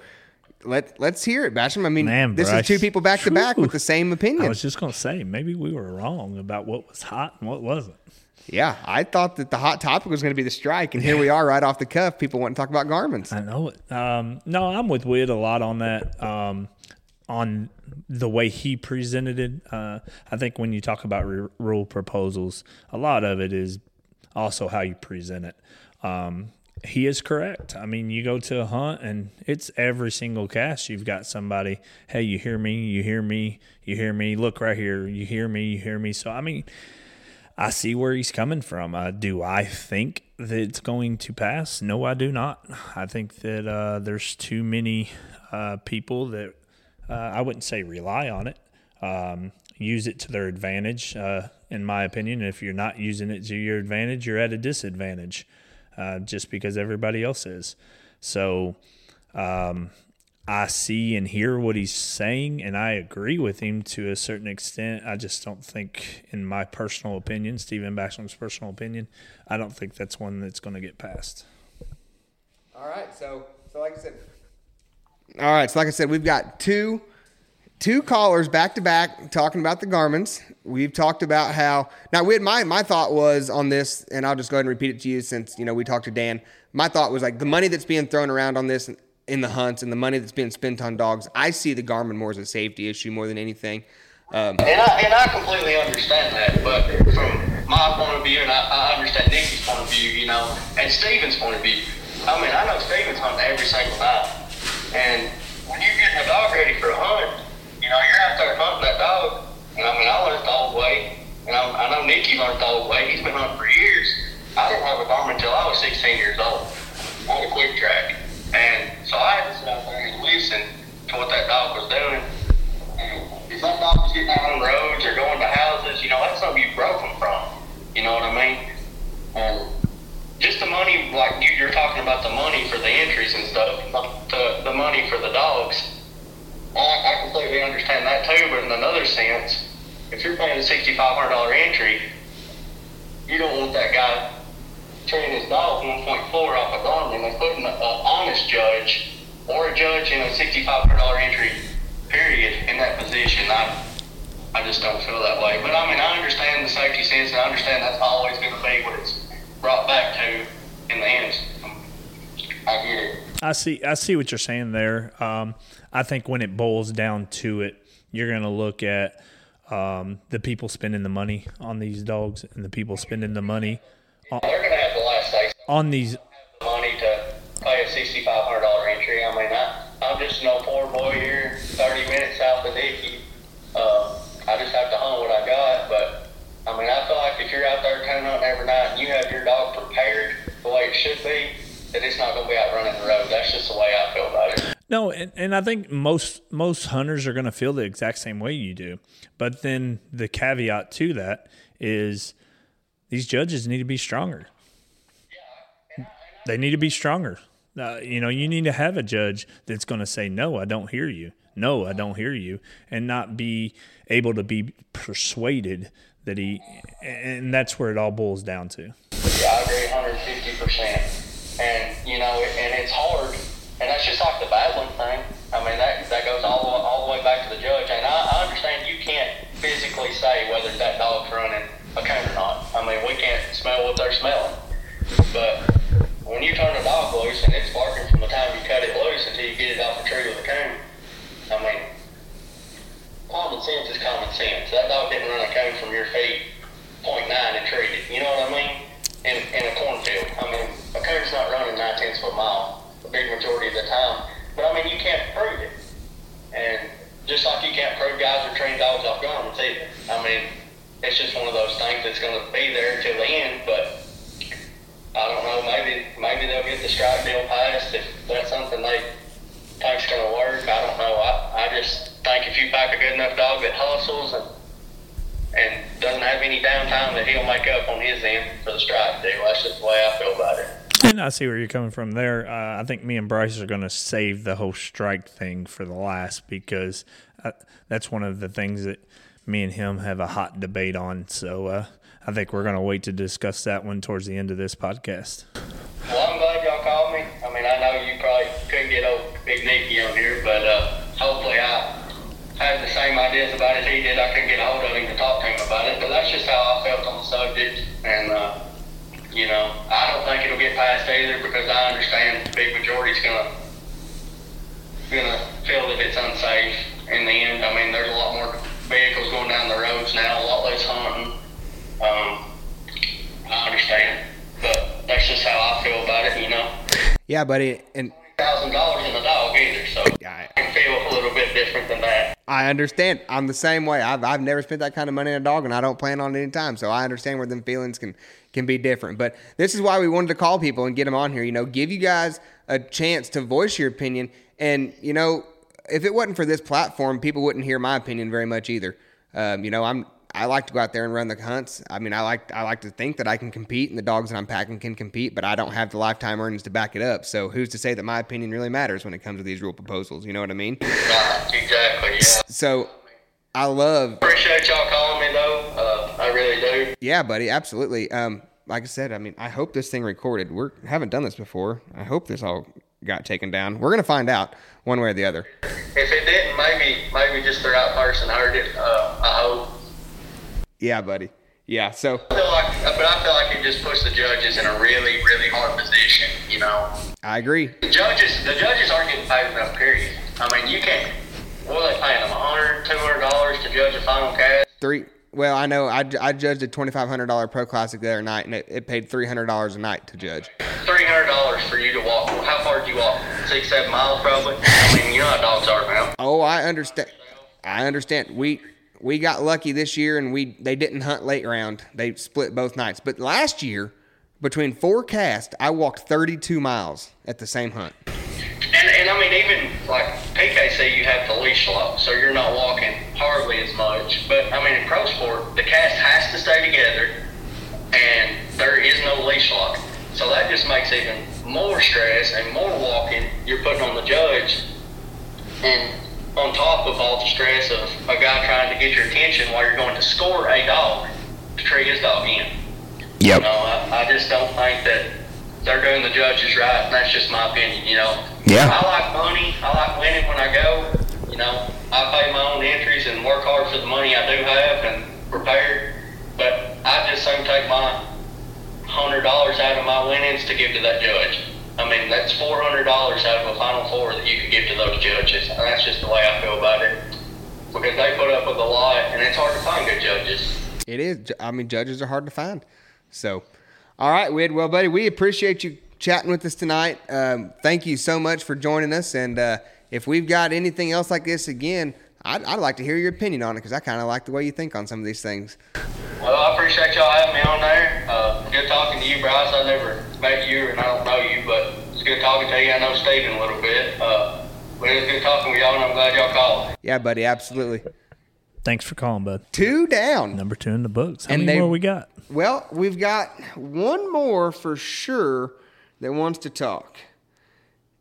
S1: let let's hear it, Basham. I mean,
S2: Man,
S1: this
S2: Bryce.
S1: is two people back to back with the same opinion.
S2: I was just gonna say maybe we were wrong about what was hot and what wasn't.
S1: yeah, I thought that the hot topic was going to be the strike, and here we are, right off the cuff. People want to talk about Garmins.
S2: I know it. Um, no, I'm with Wid a lot on that. Um, on the way he presented it, uh, I think when you talk about re- rule proposals, a lot of it is also how you present it. Um, he is correct. I mean, you go to a hunt and it's every single cast. You've got somebody, hey, you hear me, you hear me, you hear me. Look right here, you hear me, you hear me. So I mean, I see where he's coming from. Uh, do I think that it's going to pass? No, I do not. I think that uh, there's too many uh, people that uh, I wouldn't say rely on it, um, use it to their advantage, uh, in my opinion. If you're not using it to your advantage, you're at a disadvantage uh, just because everybody else is. So um, I see and hear what he's saying, and I agree with him to a certain extent. I just don't think, in my personal opinion, Steven Basham's personal opinion, I don't think that's one that's going to get passed.
S1: All right, so so like I said. All right, so like I said, we've got two two callers back to back talking about the Garmins. We've talked about how now we had my my thought was on this, and I'll just go ahead and repeat it to you since you know we talked to Dan. My thought was like the money that's being thrown around on this in the hunts and the money that's being spent on dogs. I see the Garmin more as a safety issue more than anything. Um,
S5: And I, and I completely understand that, but from my point of view, and I, I understand Nikki's point of view, you know, and Steven's point of view, I mean, I know Steven's hunting every single night. And when you're getting a dog ready for a hunt, you know, you're out there hunting that dog. And I mean, I learned the old way. And I, I know Nicky learned the old way. He's been hunting for years. I didn't have a Garmin until I was 16 years old. Had a quick track. And so I had to sit out there and listen to what that dog was doing. And if that dog was getting out on roads or going to houses, you know, that's something you broke them from. You know what I mean? And just the money, like you, you're talking about the money for the entries and stuff, the, the money for the dogs. I, I completely understand that too, but in another sense, if you're paying a $6,500 entry, you don't want that guy trading his dog 1.4 off a Garmin and putting an honest judge or a judge in a $6,500 entry period in that position. I, I just don't feel that way. But I mean, I understand the safety sense, and I understand that's always going to be what it's brought back to in the end. I get it.
S2: I see. I see what you're saying there. Um, I think when it boils down to it, you're going to look at um, the people spending the money on these dogs and the people spending the money
S5: on, They're going to have the last say
S2: on these.
S5: The money to pay a sixty-five hundred dollar entry. I mean, I, I'm just no poor boy here, thirty minutes south of Dickey. Uh, I just have to hunt what I got, but I mean, I feel like if you're out there coon hunting every night and you have your dog prepared the way it should be, that it's not going to be out running the road. That's just the way I feel about it.
S2: No, and, and I think most most hunters are going to feel the exact same way you do. But then the caveat to that is these judges need to be stronger. They need to be stronger. Uh, you know, you need to have a judge that's going to say, "No, I don't hear you. No, I don't hear you," and not be able to be persuaded that he. And that's where it all boils down to.
S5: Yeah, I agree, 150 percent. And you know, and it's hard, and that's just like the battling thing. I mean, that that goes all all the way back to the judge. And I, I understand you can't physically say whether that dog's running a coon or not. I mean, we can't smell what they're smelling. But when you turn a dog loose and it's barking from the time you cut it loose until you get it off the tree with a coon, I mean, common sense is common sense. That dog didn't run a coon from your feet, point nine and treat it. You know what I mean? In, in a cornfield. I mean, a coon's not running nine tenths of a mile big majority of the time. But I mean, you can't prove it. And just like you can't prove guys are trained dogs off guns either. I mean, it's just one of those things that's going to be there until the end. But I don't know. Maybe maybe they'll get the strike deal passed if that's something they think's going to work. I don't know. I, I just think if you pack a good enough dog that hustles and and doesn't have any downtime, that he'll make up on his end for the strike deal. That's just the way I feel about it.
S2: And I see where you're coming from there. Uh, I think me and Bryce are going to save the whole strike thing for the last because uh, that's one of the things that me and him have a hot debate on. So uh, I think we're going to wait to discuss that one towards the end of this podcast.
S5: Well, I'm glad y'all called me. I mean, I know you probably couldn't get old Big Nicky on here, but uh, hopefully I had the same ideas about it he did. I couldn't get a hold of him to talk to him about it, but that's just how I felt on the subject. And, uh, you know, I don't think it'll get passed either because I understand the big majority's going to gonna feel that it's unsafe in the end. I mean, there's a lot more vehicles going down the roads now, a lot less hunting. Um, I understand, but that's just how I feel about it, you know.
S1: Yeah, buddy, and
S5: thousand dollars in a dog either, so I can feel a little bit different than that.
S1: I understand. I'm the same way. I've, I've never spent that kind of money on a dog, and I don't plan on it any time. So I understand where them feelings can can be different. But this is why we wanted to call people and get them on here. You know, give you guys a chance to voice your opinion. And you know, if it wasn't for this platform, people wouldn't hear my opinion very much either. Um, you know, I'm I like to go out there and run the hunts. I mean, I like I like to think that I can compete, and the dogs that I'm packing can compete, but I don't have the lifetime earnings to back it up. So who's to say that my opinion really matters when it comes to these rule proposals? You know what I mean?
S5: exactly. Yeah.
S1: So I love.
S5: Appreciate y'all calling me though. Uh, I really do.
S1: Yeah, buddy. Absolutely. Um, like I said, I mean, I hope this thing recorded. We haven't done this before. I hope this all got taken down. We're gonna find out one way or the other.
S5: If it didn't, maybe maybe just the right person heard it. Uh, I hope.
S1: Yeah, buddy. Yeah. So.
S5: I feel like, but I feel like it just puts the judges in a really, really hard position. You know.
S1: I agree.
S5: The judges, the judges aren't getting paid enough. Period. I mean, you can't. What are they paying them? 100 200 dollars to judge a final cast.
S1: Three. Well, I know I, I judged a twenty five hundred dollar pro classic the other night, and it, it paid three hundred dollars a night to judge.
S5: Three hundred dollars for you to walk. How far do you walk? Six, seven miles, probably. I mean, you know how dogs are now.
S1: Oh, I understand. I understand. We we got lucky this year, and we they didn't hunt late round. They split both nights. But last year, between four casts, I walked thirty two miles at the same hunt.
S5: And, and I mean, even like PKC, you have the leash lock, so you're not walking hardly as much. But I mean, in pro sport, the cast has to stay together, and there is no leash lock. So that just makes even more stress and more walking you're putting on the judge. And on top of all the stress of a guy trying to get your attention while you're going to score a dog to trade his dog in.
S6: Yep.
S5: You know, I, I just don't think that they're doing the judges right, and that's just my opinion. You know,
S6: Yeah.
S5: I like money. I like winning when I go. You know, I pay my own entries and work hard for the money I do have and prepare. But I just don't take my hundred dollars out of my winnings to give to that judge. I mean, that's four hundred dollars out of a Final Four that you could give to those judges, and that's just the way I feel about it. Because they put up with a lot, and it's hard to find good judges.
S1: It is. I mean, judges are hard to find. So, all right, Wid. Well, buddy, we appreciate you chatting with us tonight. Um, thank you so much for joining us. And uh, if we've got anything else like this again, I'd, I'd like to hear your opinion on it because I kind of like the way you think on some of these things.
S5: Well, I appreciate y'all having me on there. Uh, good talking to you, Bryce. I never met you, and I don't know you, but it's good talking to you. I know Steven a little bit. Uh, but it was good talking with y'all, and I'm glad y'all called.
S1: Yeah, buddy, absolutely.
S2: Thanks for calling, bud.
S1: Two down.
S2: Number two in the books. How
S1: And
S2: many
S1: they-
S2: more we got?
S1: Well, we've got one more for sure that wants to talk.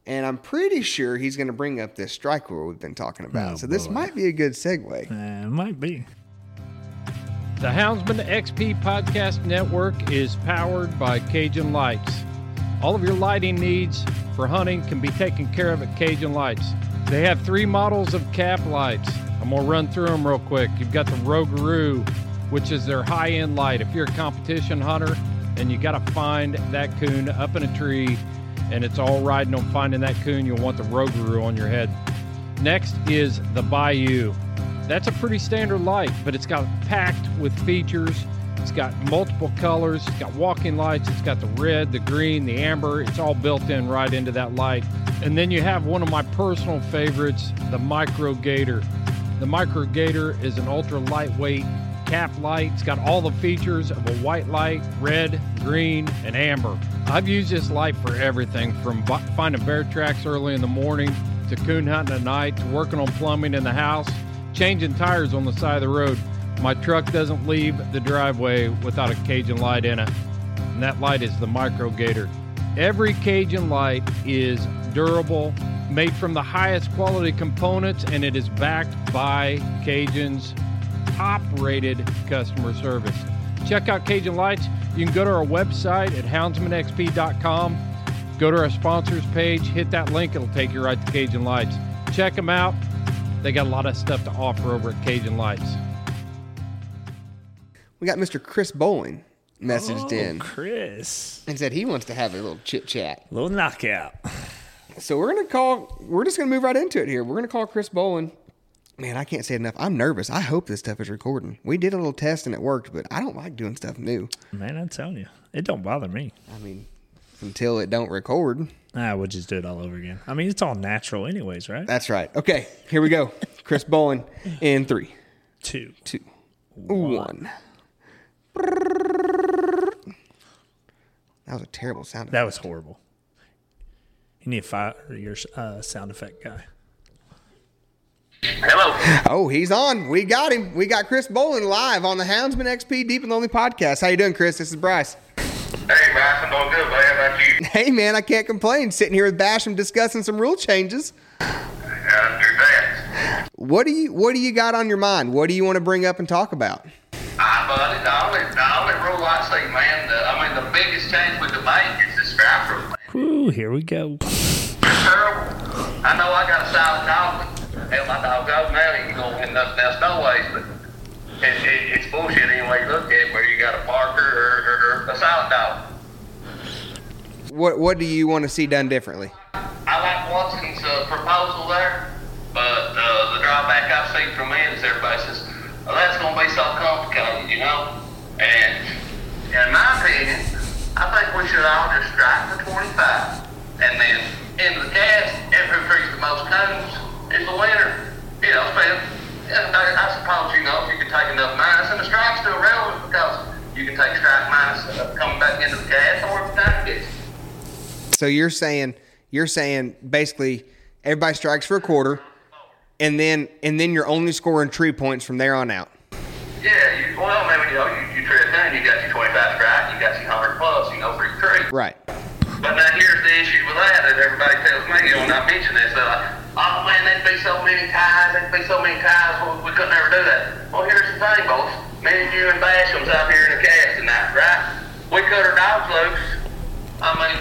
S1: And I'm pretty sure he's going to bring up this strike rule we've been talking about.
S2: Oh,
S1: so this
S2: boy.
S1: might be a good segue.
S2: Uh, it might be.
S3: The Houndsman XP Podcast Network is powered by Cajun Lights. All of your lighting needs for hunting can be taken care of at Cajun Lights. They have three models of cap lights. I'm going to run through them real quick. You've got the Rougarou, which is their high end light. If you're a competition hunter and you got to find that coon up in a tree and it's all riding on finding that coon, you'll want the Rougarou on your head. Next is the Bayou. That's a pretty standard light, but it's got packed with features. It's got multiple colors. It's got walking lights. It's got the red, the green, the amber. It's all built in right into that light. And then you have one of my personal favorites, the Micro Gator. The Micro Gator is an ultra lightweight cap light. It's got all the features of a white light, red, green, and amber. I've used this light for everything from finding bear tracks early in the morning to coon hunting at night to working on plumbing in the house, changing tires on the side of the road. My truck doesn't leave the driveway without a Cajun light in it, and that light is the Micro Gator. Every Cajun light is durable, made from the highest quality components, and it is backed by Cajun's top rated customer service. Check out Cajun Lights. You can go to our website at houndsmanxp.com. Go to our sponsors page, hit that link, it'll take you right to Cajun Lights. Check them out. They got a lot of stuff to offer over at Cajun Lights.
S1: We got Mr. Chris Bowling messaged
S2: Oh,
S1: in
S2: Chris.
S1: and said he wants to have a little chit chat.
S2: Little knockout.
S1: So we're gonna call. We're just gonna move right into it here. We're gonna call Chris Bowling. Man, I can't say enough. I'm nervous. I hope this stuff is recording. We did a little test and it worked, but I don't like doing stuff new.
S2: Man, I'm telling you. It don't bother me.
S1: I mean, until it don't record.
S2: Ah, we'll just do it all over again. I mean, it's all natural anyways, right?
S1: That's right. Okay, here we go. Chris Bowling in three,
S2: Two.
S1: two, one. That was a terrible sound.
S2: That was horrible. You need to fire your uh, sound effect guy.
S5: Hello.
S1: Oh, he's on. We got him. We got Chris Bowling live on the Houndsman XP Deep and Lonely podcast. How you doing, Chris? This is Bryce.
S5: Hey, Bryce, I'm doing good, buddy. How about you?
S1: Hey, man, I can't complain. Sitting here with Basham discussing some rule changes.
S5: Uh, do that.
S1: What do you What do you got on your mind? What do you want to bring up and talk about?
S5: I, buddy, the only, the only rule I see, man, the, I mean, the biggest change with the bank is the strike rule, man.
S2: Whew, here we go.
S5: terrible. I know I got a solid dog. Hell, my dog goes now. He can go in nothing else no ways, but it, it, it's bullshit you look at it, where you got a Parker or, or, or a solid dog.
S1: What What do you want to see done differently?
S5: I like Watson's uh, proposal there, but uh, the drawback I've seen from it is everybody says, well, that's going to be so complicated, you know? And in my opinion, I think we should all just strike the 25. And then in the cast, and who the most cones is the winner. You know, spend, and I, I suppose, you know, if you can take enough minus, and the strike's still relevant because you can take strike minus uh, coming back into the cast or if the time gets.
S1: So you're saying you're saying basically everybody strikes for a quarter, and then and then you're only scoring tree points from there on out.
S5: Yeah, you, well, maybe, you know, you, you trade a ten, you got your 25 strike, you got your 100 plus, you know, for your tree.
S1: Right.
S5: But now here's the issue with that, that everybody tells me, you know, when I mention this, like, oh man, there'd be so many ties, there'd be so many ties, we, we could never do that. Well, here's the thing, boys. Me and you and Basham's out here in the cast tonight, right? We cut our dogs loose. I mean,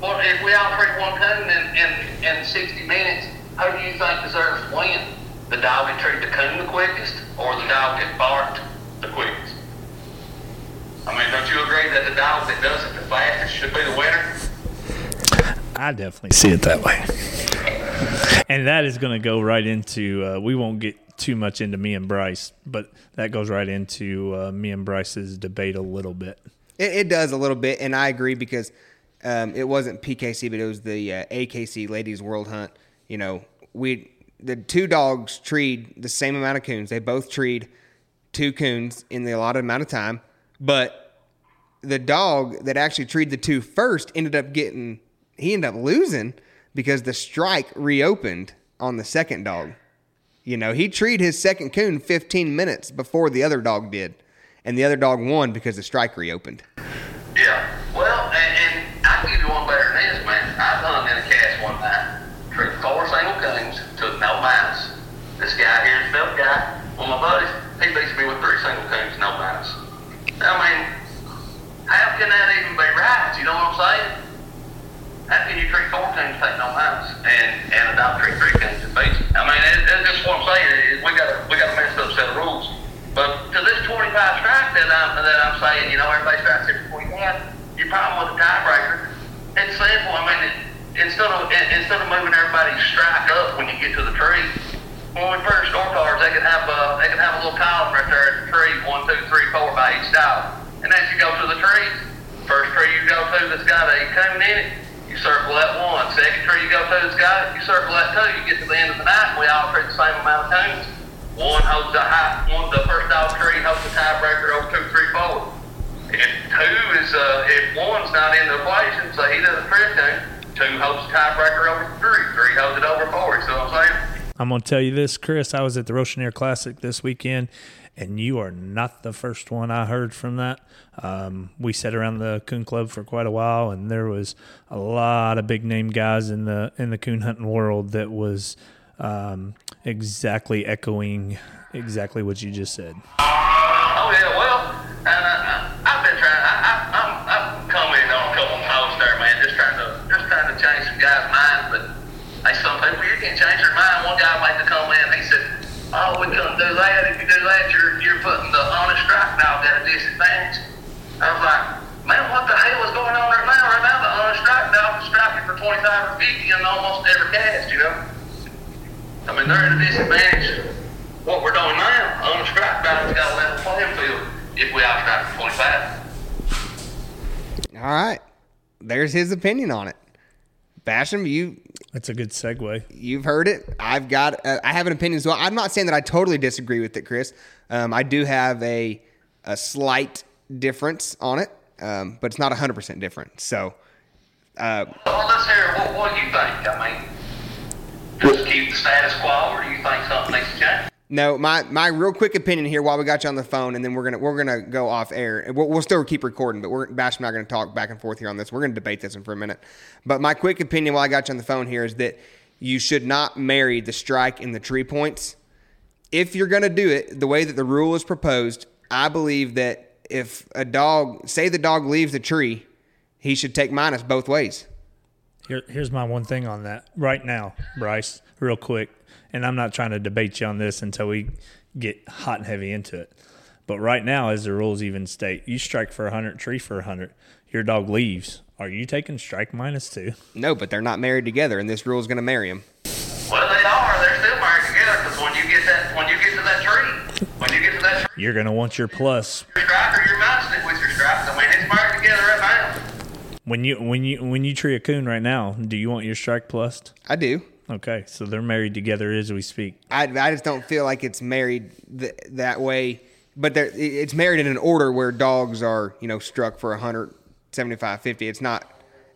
S5: well, if we all treat one coon in, in, in 60 minutes, who do you think deserves to win? The dog that treated the coon the quickest or the dog that barked the quickest? I mean, don't you agree that the dog that does it the fastest should be the winner?
S2: I definitely see it that way. And that is going to go right into, uh, we won't get too much into me and Bryce, but that goes right into uh, me and Bryce's debate a little bit.
S1: It, it does a little bit, and I agree because um, it wasn't PKC, but it was the uh, AKC Ladies World Hunt. You know, we the two dogs treed the same amount of coons. They both treed two coons in the allotted amount of time, but the dog that actually treed the two first ended up getting he ended up losing because the strike reopened on the second dog. You know, he treed his second coon 15 minutes before the other dog did, and the other dog won because the strike reopened.
S5: Yeah. Well, and, and I'll give you one better than this, man. I done in a cast one night. Treated four single coons, took no mouse. This guy here, this Philip guy, one of my buddies, he beats me with three single coons, no mouse. I mean, how can that even be right? You know what I'm saying? Can you treat four coons, take no mouse, and and a dog treat three and beats? you? I mean, it, just what I'm saying. Is we got we got a messed up set of rules. But to this 25 strike that I'm that I'm saying, you know, everybody strikes every 25. Your problem with the tiebreaker, it's simple. I mean, it, instead of in, instead of moving everybody's strike up when you get to the tree, when we first start cars, they can have a they can have a little column right there at the tree, one, two, three, four by each dog. And as you go to the tree, first tree you go to that's got a coon in it, circle that one. Second tree you go to that's got it, you circle that two. You get to the end of the night, we all treat the same amount of coons. One holds the high, one the first dog tree holds the tiebreaker over two, three, four. If two is uh, if one's not in the equation, so he doesn't trip coon, two holds the tiebreaker over three, three holds it over four. You see what I'm saying?
S2: I'm going to tell you this, Chris. I was at the Rochenier Classic this weekend, and you are not the first one I heard from that. Um, we sat around the coon club for quite a while, and there was a lot of big name guys in the in the coon hunting world that was um, exactly echoing exactly what you just said.
S5: Oh yeah, well, and uh, I've been trying. I, I, I'm, I've commented on a couple of posts there, man, just trying to just trying to change some guys' minds. But hey, some people you can change their mind. One guy made the comment. He said, "Oh, we couldn't do that. If you do that, you're you're putting the honest strike dog at a disadvantage." I was like, "Man, what the hell is going on right now? Right now, the honest strike dog is striking for 25 or 50 in almost every cast. You know." I mean, they're at a disadvantage. What we're doing now, on the strike dog's got a level playing field if we all strike for 25.
S1: All right, there's his opinion on it. Basham, you
S2: That's a good segue.
S1: you've heard it. I've got uh, I have an opinion as well. I'm not saying that I totally disagree with it, Chris. Um, I do have a a slight difference on it, um, but it's not 100 percent different. So uh,
S5: Well, let's hear what, what you think. I mean, just keep the status quo, or do you think something needs to change?
S1: no, my my real quick opinion here while we got you on the phone, and then we're gonna we're gonna go off air. And We'll, we'll still keep recording, but we're Bash and I are gonna talk back and forth here on this. We're gonna debate this one for a minute. But my quick opinion while I got you on the phone here is that you should not marry the strike and the tree points. if you're going to do it the way that the rule is proposed, I believe that if a dog, say the dog leaves the tree, he should take minus both ways.
S2: Here, here's my one thing on that right now, Bryce, real quick. And I'm not trying to debate you on this until we get hot and heavy into it. But right now, as the rules even state, you strike for 100, tree for 100. Your dog leaves. Are you taking strike minus two?
S1: No, but they're not married together, and this rule is going to marry them.
S5: Well, they are. They're still married together because when you get that, when you get to that tree, when you get to that tree,
S2: You're going to want your plus.
S5: your strike your mouse stick with your strike. I mean, it's married together right.
S2: When you when you when you tree a coon right now, do you want your strike plus?
S1: I do.
S2: Okay, so they're married together as we speak.
S1: I, I just don't feel like it's married th- that way. But it's married in an order where dogs are, you know, struck for 100, 75, 50. It's not.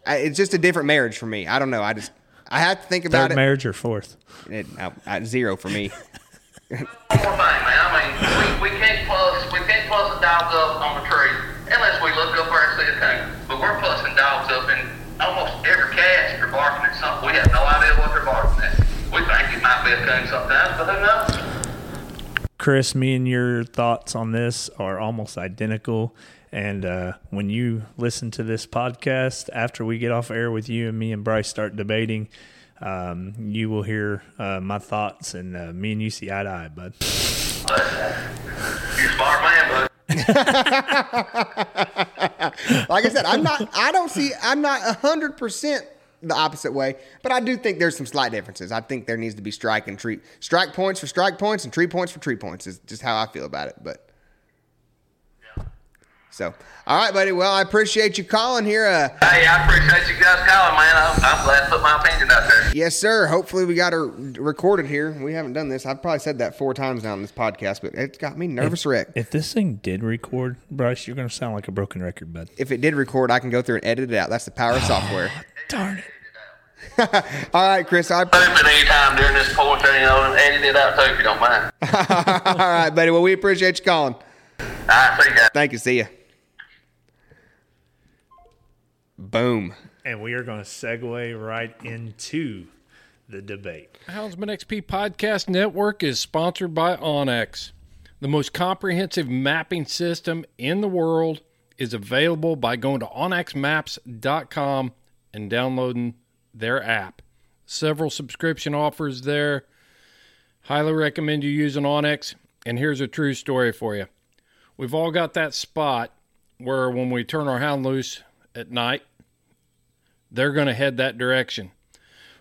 S1: I- It's just a different marriage for me. I don't know. I just I have to think about
S2: Third
S1: it.
S2: marriage or fourth?
S1: It, I, I, zero for me. [laughs]
S5: Thing, man. I mean, we, we can't plus we can't plus up on tree unless we look up there and see a. But we're plussing dogs up almost every cast. They're barking at something. We have no idea what they're barking at. We think it might be a sometimes, but who knows?
S2: Chris, me and your thoughts on this are almost identical. And uh, when you listen to this podcast after we get off air with you and me and Bryce start debating, um, you will hear uh, my thoughts, and uh, me and you see eye to eye, bud.
S5: You smart man, bud. [laughs]
S1: like I said, I'm not. I don't see. I'm not hundred percent the opposite way, but I do think there's some slight differences. I think there needs to be strike and tree strike points for strike points and tree points for tree points. Is just how I feel about it. But so, all right, buddy. Well, I appreciate you calling here. Uh,
S5: Hey, I appreciate you guys calling, man. I'm, I'm glad to put my opinion out there.
S1: yes, sir. Hopefully, we got her recorded here. We haven't done this. I've probably said that four times now in this podcast, but it's got me nervous wreck.
S2: If this thing did record, Bryce, you're going to sound like a broken record, bud.
S1: If it did record, I can go through and edit it out. That's the power of software. [sighs]
S2: Darn it. [laughs]
S1: all right, Chris. I
S5: But if at any time during this portion, you know, edit it out too if you don't mind. [laughs]
S1: all right, buddy. Well, we appreciate you calling.
S5: All right, see you guys.
S1: Thank you. See ya. Boom.
S2: And we are going to segue right into the debate.
S3: Houndsman XP Podcast Network is sponsored by onX. The most comprehensive mapping system in the world is available by going to onxmaps.com and downloading their app. Several subscription offers there. Highly recommend you using onX. And here's a true story for you. We've all got that spot where when we turn our hound loose at night, they're going to head that direction.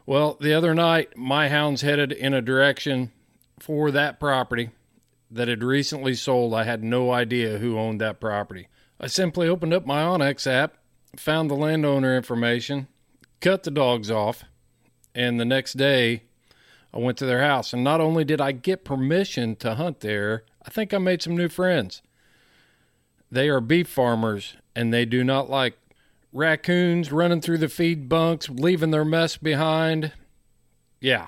S3: Well, the other night, my hounds headed in a direction for that property that had recently sold. I had no idea who owned that property. I simply opened up my onX app, found the landowner information, cut the dogs off, and the next day I went to their house. And not only did I get permission to hunt there, I think I made some new friends. They are beef farmers and they do not like raccoons running through the feed bunks, leaving their mess behind. Yeah.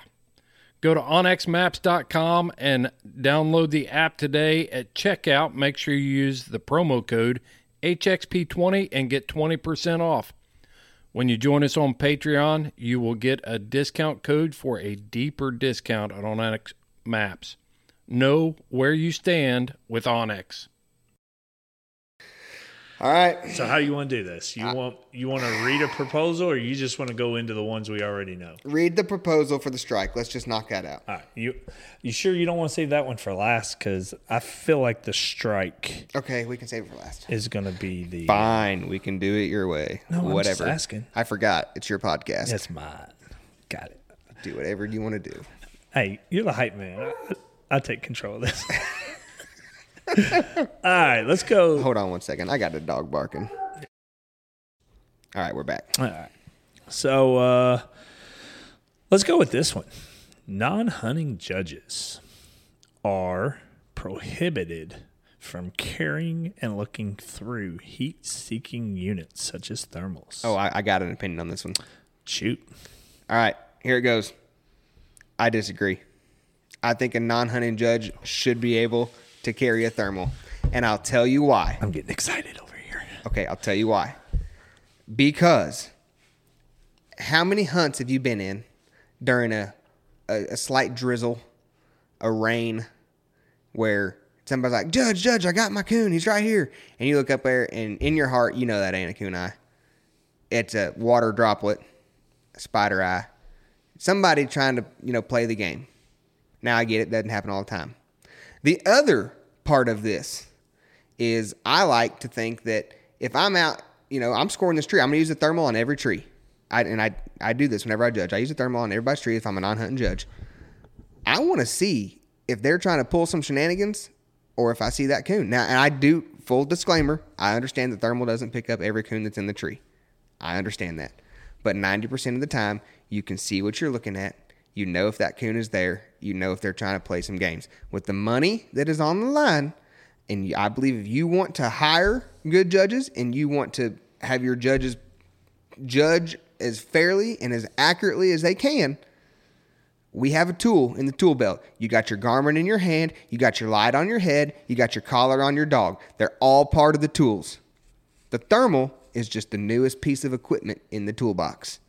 S3: Go to onxmaps.com and download the app today. At checkout, make sure you use the promo code HXP20 and get 20% off. When you join us on Patreon, you will get a discount code for a deeper discount on onX Maps. Know where you stand with onX.
S1: All right.
S2: So how do you want to do this? You uh, want you want to read a proposal, or you just want to go into the ones we already know?
S1: Read the proposal for the strike. Let's just knock that out.
S2: All right, you you sure you don't want to save that one for last? Because I feel like the strike
S1: Okay, we can save it for last.
S2: is going to be the.
S1: Fine, we can do it your way.
S2: No, I'm just
S1: whatever.
S2: asking.
S1: I forgot. It's your podcast.
S2: That's mine. Got it.
S1: Do whatever you want to do.
S2: Hey, you're the hype man. I, I take control of this. [laughs] [laughs] All right, let's go.
S1: Hold on one second. I got a dog barking. All right, we're back.
S2: All right. So uh, let's go with this one. Non hunting judges are prohibited from carrying and looking through heat seeking units such as thermals.
S1: Oh, I, I got an opinion on this one.
S2: shoot.
S1: All right, here it goes. I disagree. I think a non-hunting judge should be able to carry a thermal, and I'll tell you why.
S2: I'm getting excited over here.
S1: Okay, I'll tell you why. Because how many hunts have you been in during a, a, a slight drizzle, a rain, where somebody's like, Judge, Judge, I got my coon. He's right here. And you look up there, and in your heart, you know that ain't a coon eye. It's a water droplet, a spider eye. Somebody trying to, you know, play the game. Now I get it, doesn't happen all the time. The other part of this is I like to think that if I'm out, you know, I'm scoring this tree, I'm going to use a thermal on every tree. I, and I, I do this whenever I judge. I use a thermal on everybody's tree if I'm a non hunting judge. I want to see if they're trying to pull some shenanigans or if I see that coon. Now, and I do, full disclaimer, I understand the thermal doesn't pick up every coon that's in the tree. I understand that. But 90% of the time, you can see what you're looking at. You know if that coon is there. You know if they're trying to play some games. With the money that is on the line, and I believe if you want to hire good judges and you want to have your judges judge as fairly and as accurately as they can, we have a tool in the tool belt. You got your Garmin in your hand, you got your light on your head, you got your collar on your dog. They're all part of the tools. The thermal is just the newest piece of equipment in the toolbox.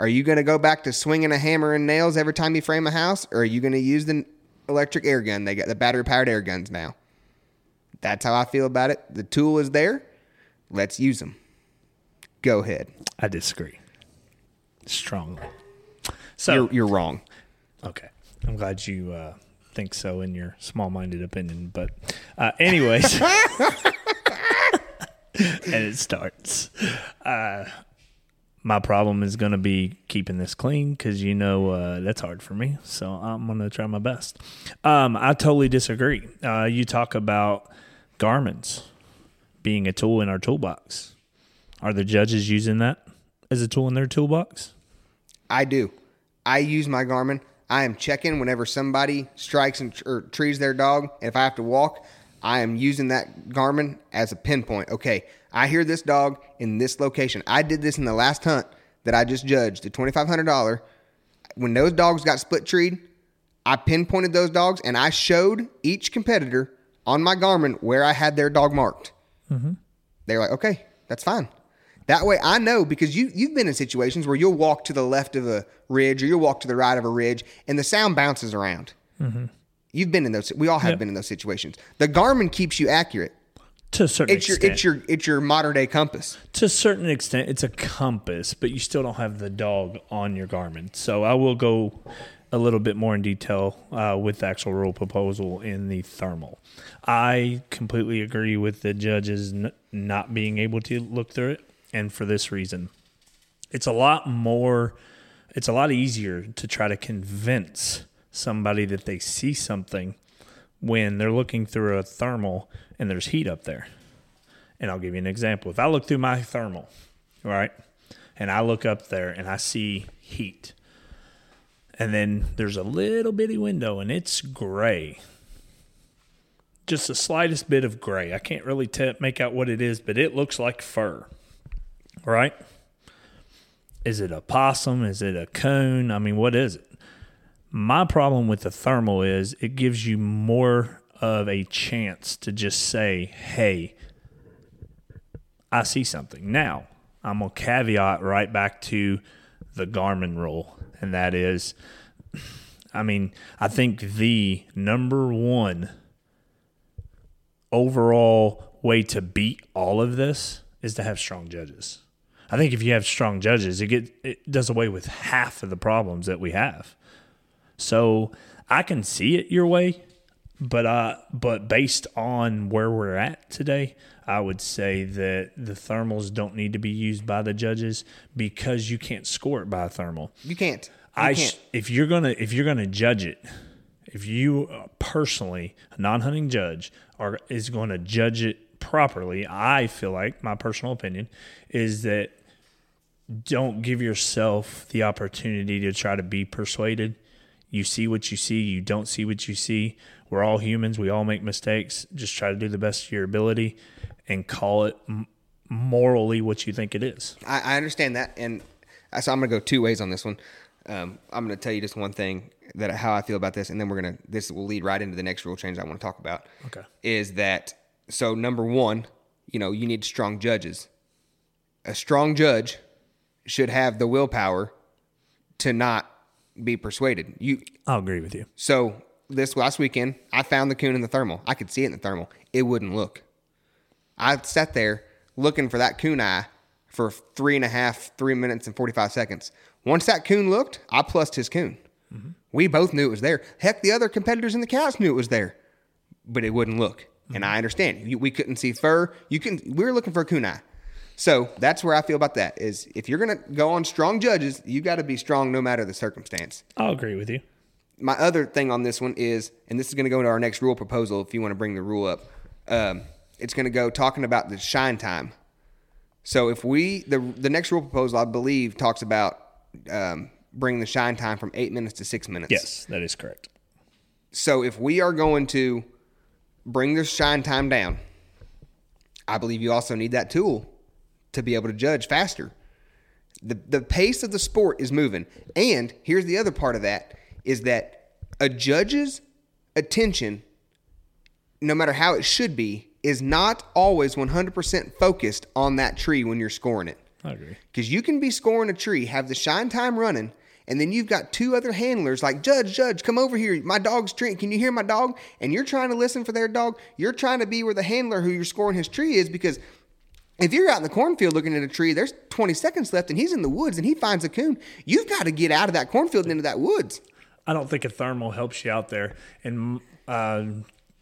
S1: Are you going to go back to swinging a hammer and nails every time you frame a house, or are you going to use the electric air gun. They got the battery powered air guns now. That's how I feel about it. The tool is there. Let's use them. Go ahead.
S2: I disagree strongly. So
S1: You're, you're wrong.
S2: Okay. I'm glad you uh, think so in your small minded opinion. But, uh, anyways, [laughs] [laughs] and it starts. Uh, my problem is going to be keeping this clean because you know uh, that's hard for me. So I'm going to try my best. Um, I totally disagree. Uh, you talk about Garmin's being a tool in our toolbox. Are the judges using that as a tool in their toolbox?
S1: I do. I use my Garmin. I am checking whenever somebody strikes and or trees their dog. And if I have to walk, I am using that Garmin as a pinpoint. Okay, I hear this dog in this location. I did this in the last hunt that I just judged, the twenty five hundred dollar. When those dogs got split treed, I pinpointed those dogs and I showed each competitor on my Garmin where I had their dog marked. Mm-hmm. They're like, okay, that's fine. That way I know because you you've been in situations where you'll walk to the left of a ridge or you'll walk to the right of a ridge and the sound bounces around. Mm-hmm. You've been in those. We all have
S2: Yep.
S1: been in those situations. The Garmin keeps you accurate.
S2: To a certain
S1: It's your
S2: extent.
S1: it's your it's your modern day compass.
S2: to a certain extent, it's a compass, but you still don't have the dog on your Garmin. So I will go a little bit more in detail uh, with the actual rule proposal in the thermal. I completely agree with the judges n- not being able to look through it, and for this reason, it's a lot more. It's a lot easier to try to convince somebody that they see something when they're looking through a thermal and there's heat up there. And I'll give you an example. If I look through my thermal, right, and I look up there and I see heat, and then there's a little bitty window and it's gray, just the slightest bit of gray. I can't really te- make out what it is, but it looks like fur, right? Is it a possum? Is it a coon? I mean, what is it? My problem with the thermal is it gives you more of a chance to just say, hey, I see something. Now, I'm going to caveat right back to the Garmin rule, and that is I mean, I think the number one overall way to beat all of this is to have strong judges. I think if you have strong judges, it get it does away with half of the problems that we have. So I can see it your way, but uh, but based on where we're at today, I would say that the thermals don't need to be used by the judges because you can't score it by a thermal.
S1: You can't. You
S2: I
S1: can't.
S2: if you're gonna if you're gonna judge it, if you uh, personally a non-hunting judge are is going to judge it properly, I feel like my personal opinion is that don't give yourself the opportunity to try to be persuaded. You see what you see, you don't see what you see. We're all humans, we all make mistakes. Just try to do the best of your ability and call it m- morally what you think it is.
S1: I, I understand that, and so I'm going to go two ways on this one. Um, I'm going to tell you just one thing that how I feel about this, and then we're going to this will lead right into the next rule change I want to talk about.
S2: Okay.
S1: is that so number one, you know, you need strong judges. A strong judge should have the willpower to not be persuaded. You
S2: I'll agree with you.
S1: so this last weekend, I found the coon in the thermal. I could see it in the thermal. It wouldn't look. I sat there looking for that coon eye for three and a half, three minutes and 45 seconds. Once that coon looked, I plussed his coon. Mm-hmm. We both knew it was there. Heck, the other competitors in the couch knew it was there, but it wouldn't look. And mm-hmm. I understand. We couldn't see fur. You can. We were looking for a coon eye. So that's where I feel about that. Is if you're gonna go on strong judges, you got to be strong no matter the circumstance
S2: I'll agree with you.
S1: my other thing on this one is, and this is going to go into our next rule proposal if you want to bring the rule up. Um, it's going to go talking about the shine time. So if we the the next rule proposal, I believe, talks about um, bringing the shine time from eight minutes to six minutes.
S2: Yes, that is correct.
S1: So if we are going to bring the shine time down, I believe you also need that tool to be able to judge faster. The the pace of the sport is moving. And here's the other part of that is that a judge's attention no matter how it should be is not always 100% focused on that tree when you're scoring it.
S2: I agree.
S1: Because you can be scoring a tree, have the shine time running, And then you've got two other handlers like, Judge, Judge, come over here. My dog's treeing. Can you hear my dog? And you're trying to listen for their dog. You're trying to be where the handler who you're scoring his tree is because if you're out in the cornfield looking at a tree, there's 20 seconds left and he's in the woods and he finds a coon. You've got to get out of that cornfield and into that woods.
S2: I don't think a thermal helps you out there. And uh,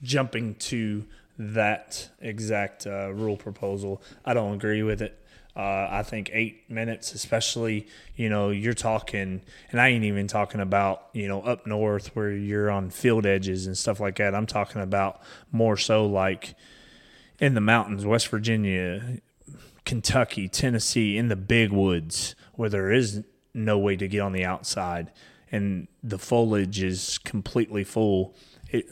S2: jumping to that exact uh, rule proposal, I don't agree with it. Uh, I think eight minutes, especially, you know, you're talking, and I ain't even talking about, you know, up north where you're on field edges and stuff like that. I'm talking about more so like in the mountains, West Virginia, Kentucky, Tennessee, in the big woods where there is no way to get on the outside and the foliage is completely full. It,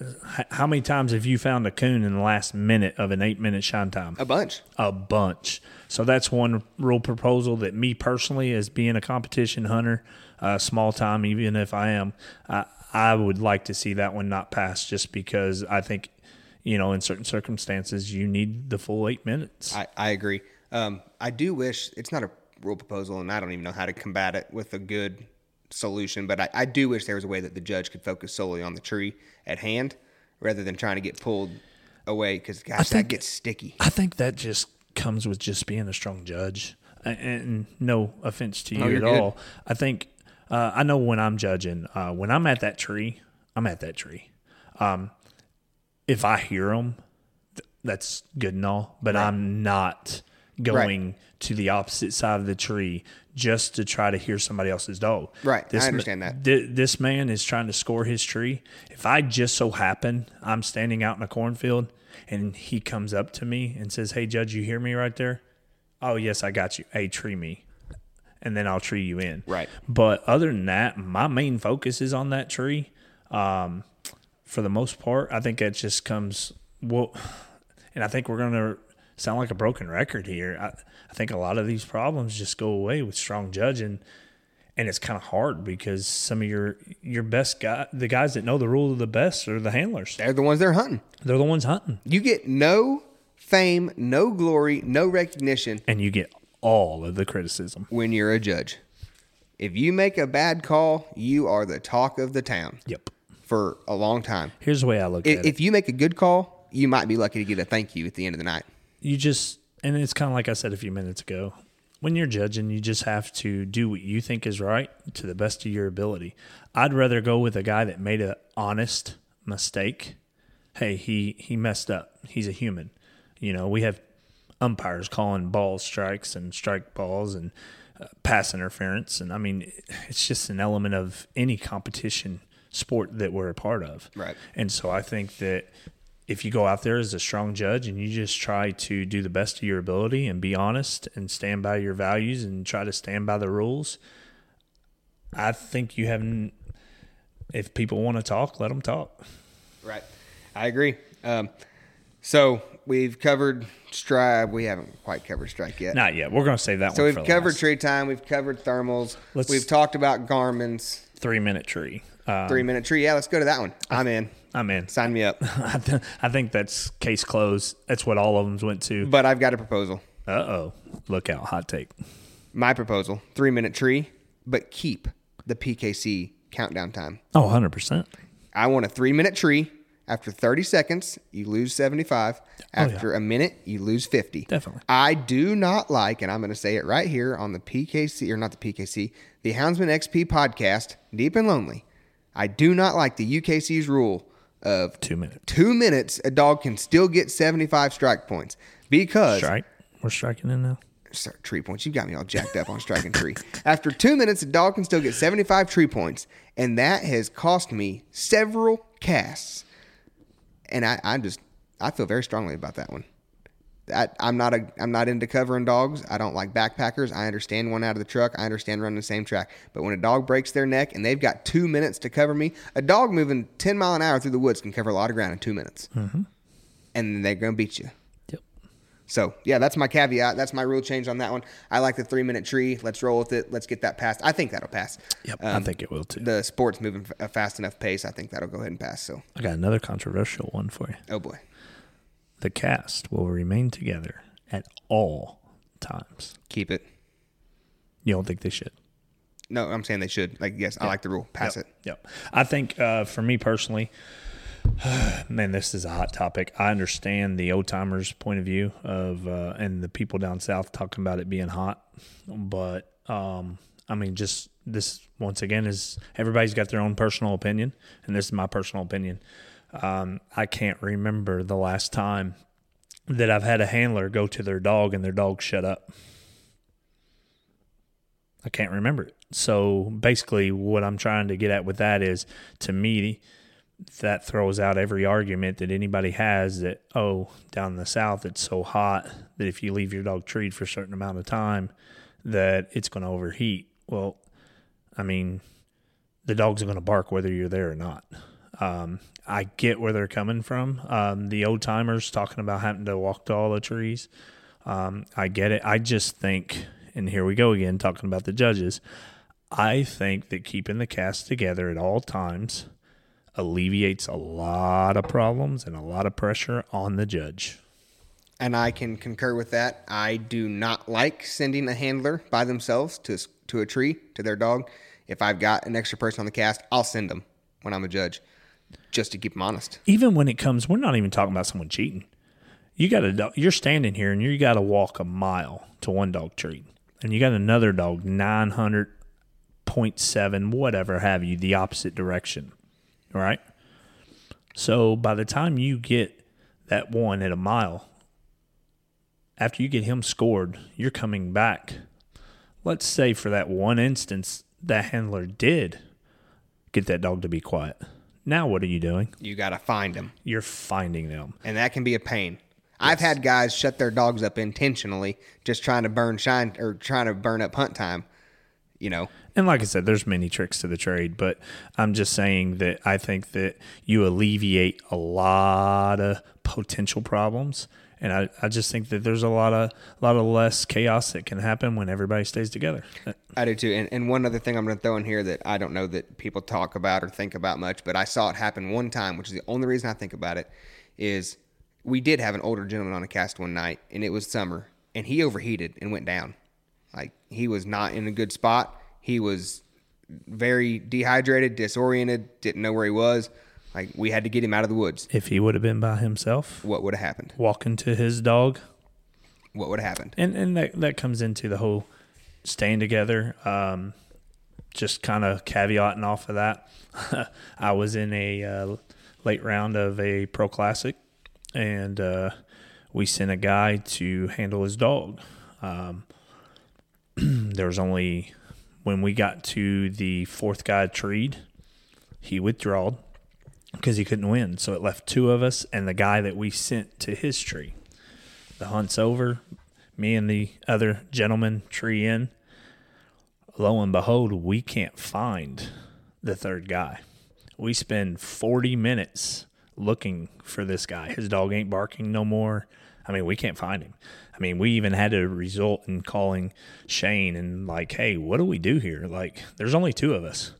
S2: how many times have you found a coon in the last minute of an eight minute shine time?
S1: A bunch.
S2: a bunch. So that's one rule proposal that me personally, as being a competition hunter, uh, small time, even if I am, I, I would like to see that one not pass just because I think, you know, in certain circumstances, you need the full eight minutes.
S1: I, I agree. Um, I do wish it's not a rule proposal, and I don't even know how to combat it with a good solution. But I, I do wish there was a way that the judge could focus solely on the tree at hand rather than trying to get pulled away because gosh, that
S2: think-
S1: gets sticky.
S2: I think that just comes with just being a strong judge. And, and no offense to you
S1: No,
S2: at
S1: good.
S2: all. I think uh, I know when I'm judging. Uh, when I'm at that tree, I'm at that tree. Um, if I hear them, th- that's good and all. But I'm not going to the opposite side of the tree just to try to hear somebody else's dog.
S1: Right. I
S2: ma-
S1: understand that.
S2: thi- this man is trying to score his tree. If I just so happen I'm standing out in a cornfield and he comes up to me and says, "Hey, Judge, you hear me right there?" Oh, yes, I got you. Hey, tree me, and then I'll tree you in.
S1: Right.
S2: But other than that, my main focus is on that tree. Um, for the most part, I think it just comes well, and I think we're gonna sound like a broken record here. I, I think a lot of these problems just go away with strong judging and it's kind of hard because some of your your best guy, the guys that know the rule of the best, are the handlers.
S1: They're the ones they're hunting.
S2: They're the ones hunting,
S1: You get no fame, no glory, no recognition
S2: and you get all of the criticism.
S1: when you're a judge. If you make a bad call, you are the talk of the town
S2: Yep.
S1: For a long time.
S2: Here's the way I look
S1: If,
S2: at it.
S1: if you make a good call, you might be lucky to get a thank you at the end of the night.
S2: you just and it's kind of like I said a few minutes ago. When you're judging, you just have to do what you think is right to the best of your ability. I'd rather go with a guy that made an honest mistake. Hey, he he messed up. He's a human. You know, we have umpires calling balls strikes and strike balls and uh, pass interference, and I mean, it's just an element of any competition sport that we're a part of.
S1: Right.
S2: And so I think that if you go out there as a strong judge and you just try to do the best of your ability and be honest and stand by your values and try to stand by the rules, I think you haven't. If people want to talk, let them talk.
S1: Right. I agree. Um, so we've covered strike. We haven't quite covered strike yet.
S2: Not yet. We're going to save that
S1: So we've covered
S2: last.
S1: tree time. We've covered thermals.
S2: Let's-
S1: we've talked about Garmin's
S2: three minute tree. Uh,
S1: three minute tree. Yeah, let's go to that one. I'm in.
S2: I'm in.
S1: Sign me up. [laughs]
S2: I, th- I think that's case closed. That's what all of them went to.
S1: But I've got a proposal.
S2: Uh oh. Look out. Hot take.
S1: My proposal: three minute tree, but keep the PKC countdown time.
S2: Oh, 100%.
S1: I want a three minute tree. After 30 seconds, you lose 75. After a minute, you lose 50.
S2: Definitely.
S1: I do not like, and I'm going to say it right here on the PKC, or not the PKC, the Houndsman XP podcast, Deep and Lonely. I do not like the UKC's rule of
S2: Two minutes.
S1: two minutes, a dog can still get 75 strike points because
S2: Strike. We're striking in now.
S1: Sorry, tree points. You got me all jacked up on striking tree. After two minutes, a dog can still get 75 tree points, and that has cost me several casts. And I, I just, I feel very strongly about that one. I, I'm not a, I'm not into covering dogs. I don't like backpackers. I understand one out of the truck. I understand running the same track. But when a dog breaks their neck and they've got two minutes to cover me, a dog moving 10 mile an hour through the woods can cover a lot of ground in two minutes, mm-hmm. and they're gonna beat you.
S2: Yep.
S1: So yeah, that's my caveat. That's my rule change on that one. I like the three minute tree. Let's roll with it. Let's get that passed. I think that'll pass.
S2: Yep. I
S1: Um,
S2: think it will too.
S1: The sport's moving a fast enough pace. I think that'll go ahead and pass. So
S2: I got another controversial one for you.
S1: oh boy,
S2: The cast will remain together at all times.
S1: keep it.
S2: You don't think they should?
S1: No, I'm saying they should. Like, yes, I like the rule. Pass
S2: Yep,
S1: it.
S2: Yep. I think uh, for me personally, [sighs] man, this is a hot topic. I understand the old timers' point of view of uh, and the people down south talking about it being hot, but um, I mean, just this once again is everybody's got their own personal opinion, and this is my personal opinion. Um, I can't remember the last time that I've had a handler go to their dog and their dog shut up. I can't remember it. So basically, what I'm trying to get at with that is to me, that throws out every argument that anybody has that, oh, down in the South, it's so hot that if you leave your dog treed for a certain amount of time, that it's going to overheat. Well, I mean, the dog's are going to bark whether you're there or not. Um, I get where they're coming from. Um, the old timers talking about having to walk to all the trees. Um, I get it. I just think, and here we go again talking about the judges. I think that keeping the cast together at all times alleviates a lot of problems and a lot of pressure on the judge.
S1: And I can concur with that. I do not like sending a handler by themselves to to a tree to their dog. If I've got an extra person on the cast, I'll send them when I'm a judge, just to keep them honest.
S2: Even when it comes, we're not even talking about someone cheating. You got a you're standing here and you got to walk a mile to one dog treat, and you got another dog nine hundred point seven, whatever have you, the opposite direction. Right. So by the time you get that one at a mile, after you get him scored, you're coming back. Let's say for that one instance, that handler did get that dog to be quiet. Now what are you doing?
S1: You got to find them,
S2: You're finding them.
S1: and that can be a pain. I've had guys shut their dogs up intentionally, just trying to burn shine or trying to burn up hunt time. You know,
S2: And like I said, there's many tricks to the trade, but I'm just saying that I think that you alleviate a lot of potential problems. And I, I just think that there's a lot of a lot of less chaos that can happen when everybody stays together.
S1: I do too. And, and one other thing I'm going to throw in here that I don't know that people talk about or think about much, but I saw it happen one time, which is the only reason I think about it, is we did have an older gentleman on a cast one night, and it was summer, and he overheated and went down. Like he was not in a good spot. He was very dehydrated, disoriented, didn't know where he was. Like we had to get him out of the woods.
S2: If he would have been by himself,
S1: What would have happened?
S2: walking to his dog,
S1: What would have happened?
S2: and and that that comes into the whole staying together. Um, just kind of caveating off of that, [laughs] I was in a uh, late round of a pro classic, and uh, we sent a guy to handle his dog. Um, [clears throat] there was only when we got to the fourth guy treed, he withdrawed because he couldn't win. So it left two of us and the guy that we sent to his tree. The hunt's over. Me and the other gentleman tree in. Lo and behold, we can't find the third guy. We spend 40 minutes looking for this guy. His dog ain't barking no more. I mean, we can't find him. I mean, we even had to result in calling Shane and like, hey, what do we do here? Like, there's only two of us.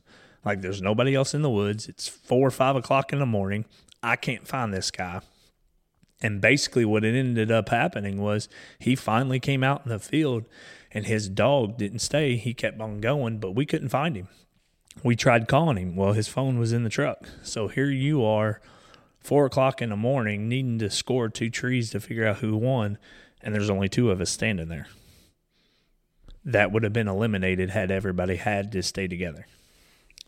S2: Like, there's nobody else in the woods. It's four or five o'clock in the morning. I can't find this guy. And basically, what it ended up happening was he finally came out in the field and his dog didn't stay. He kept on going, but we couldn't find him. We tried calling him. Well, his phone was in the truck. So here you are, four o'clock in the morning, needing to score two trees to figure out who won. And there's only two of us standing there. That would have been eliminated had everybody had to stay together.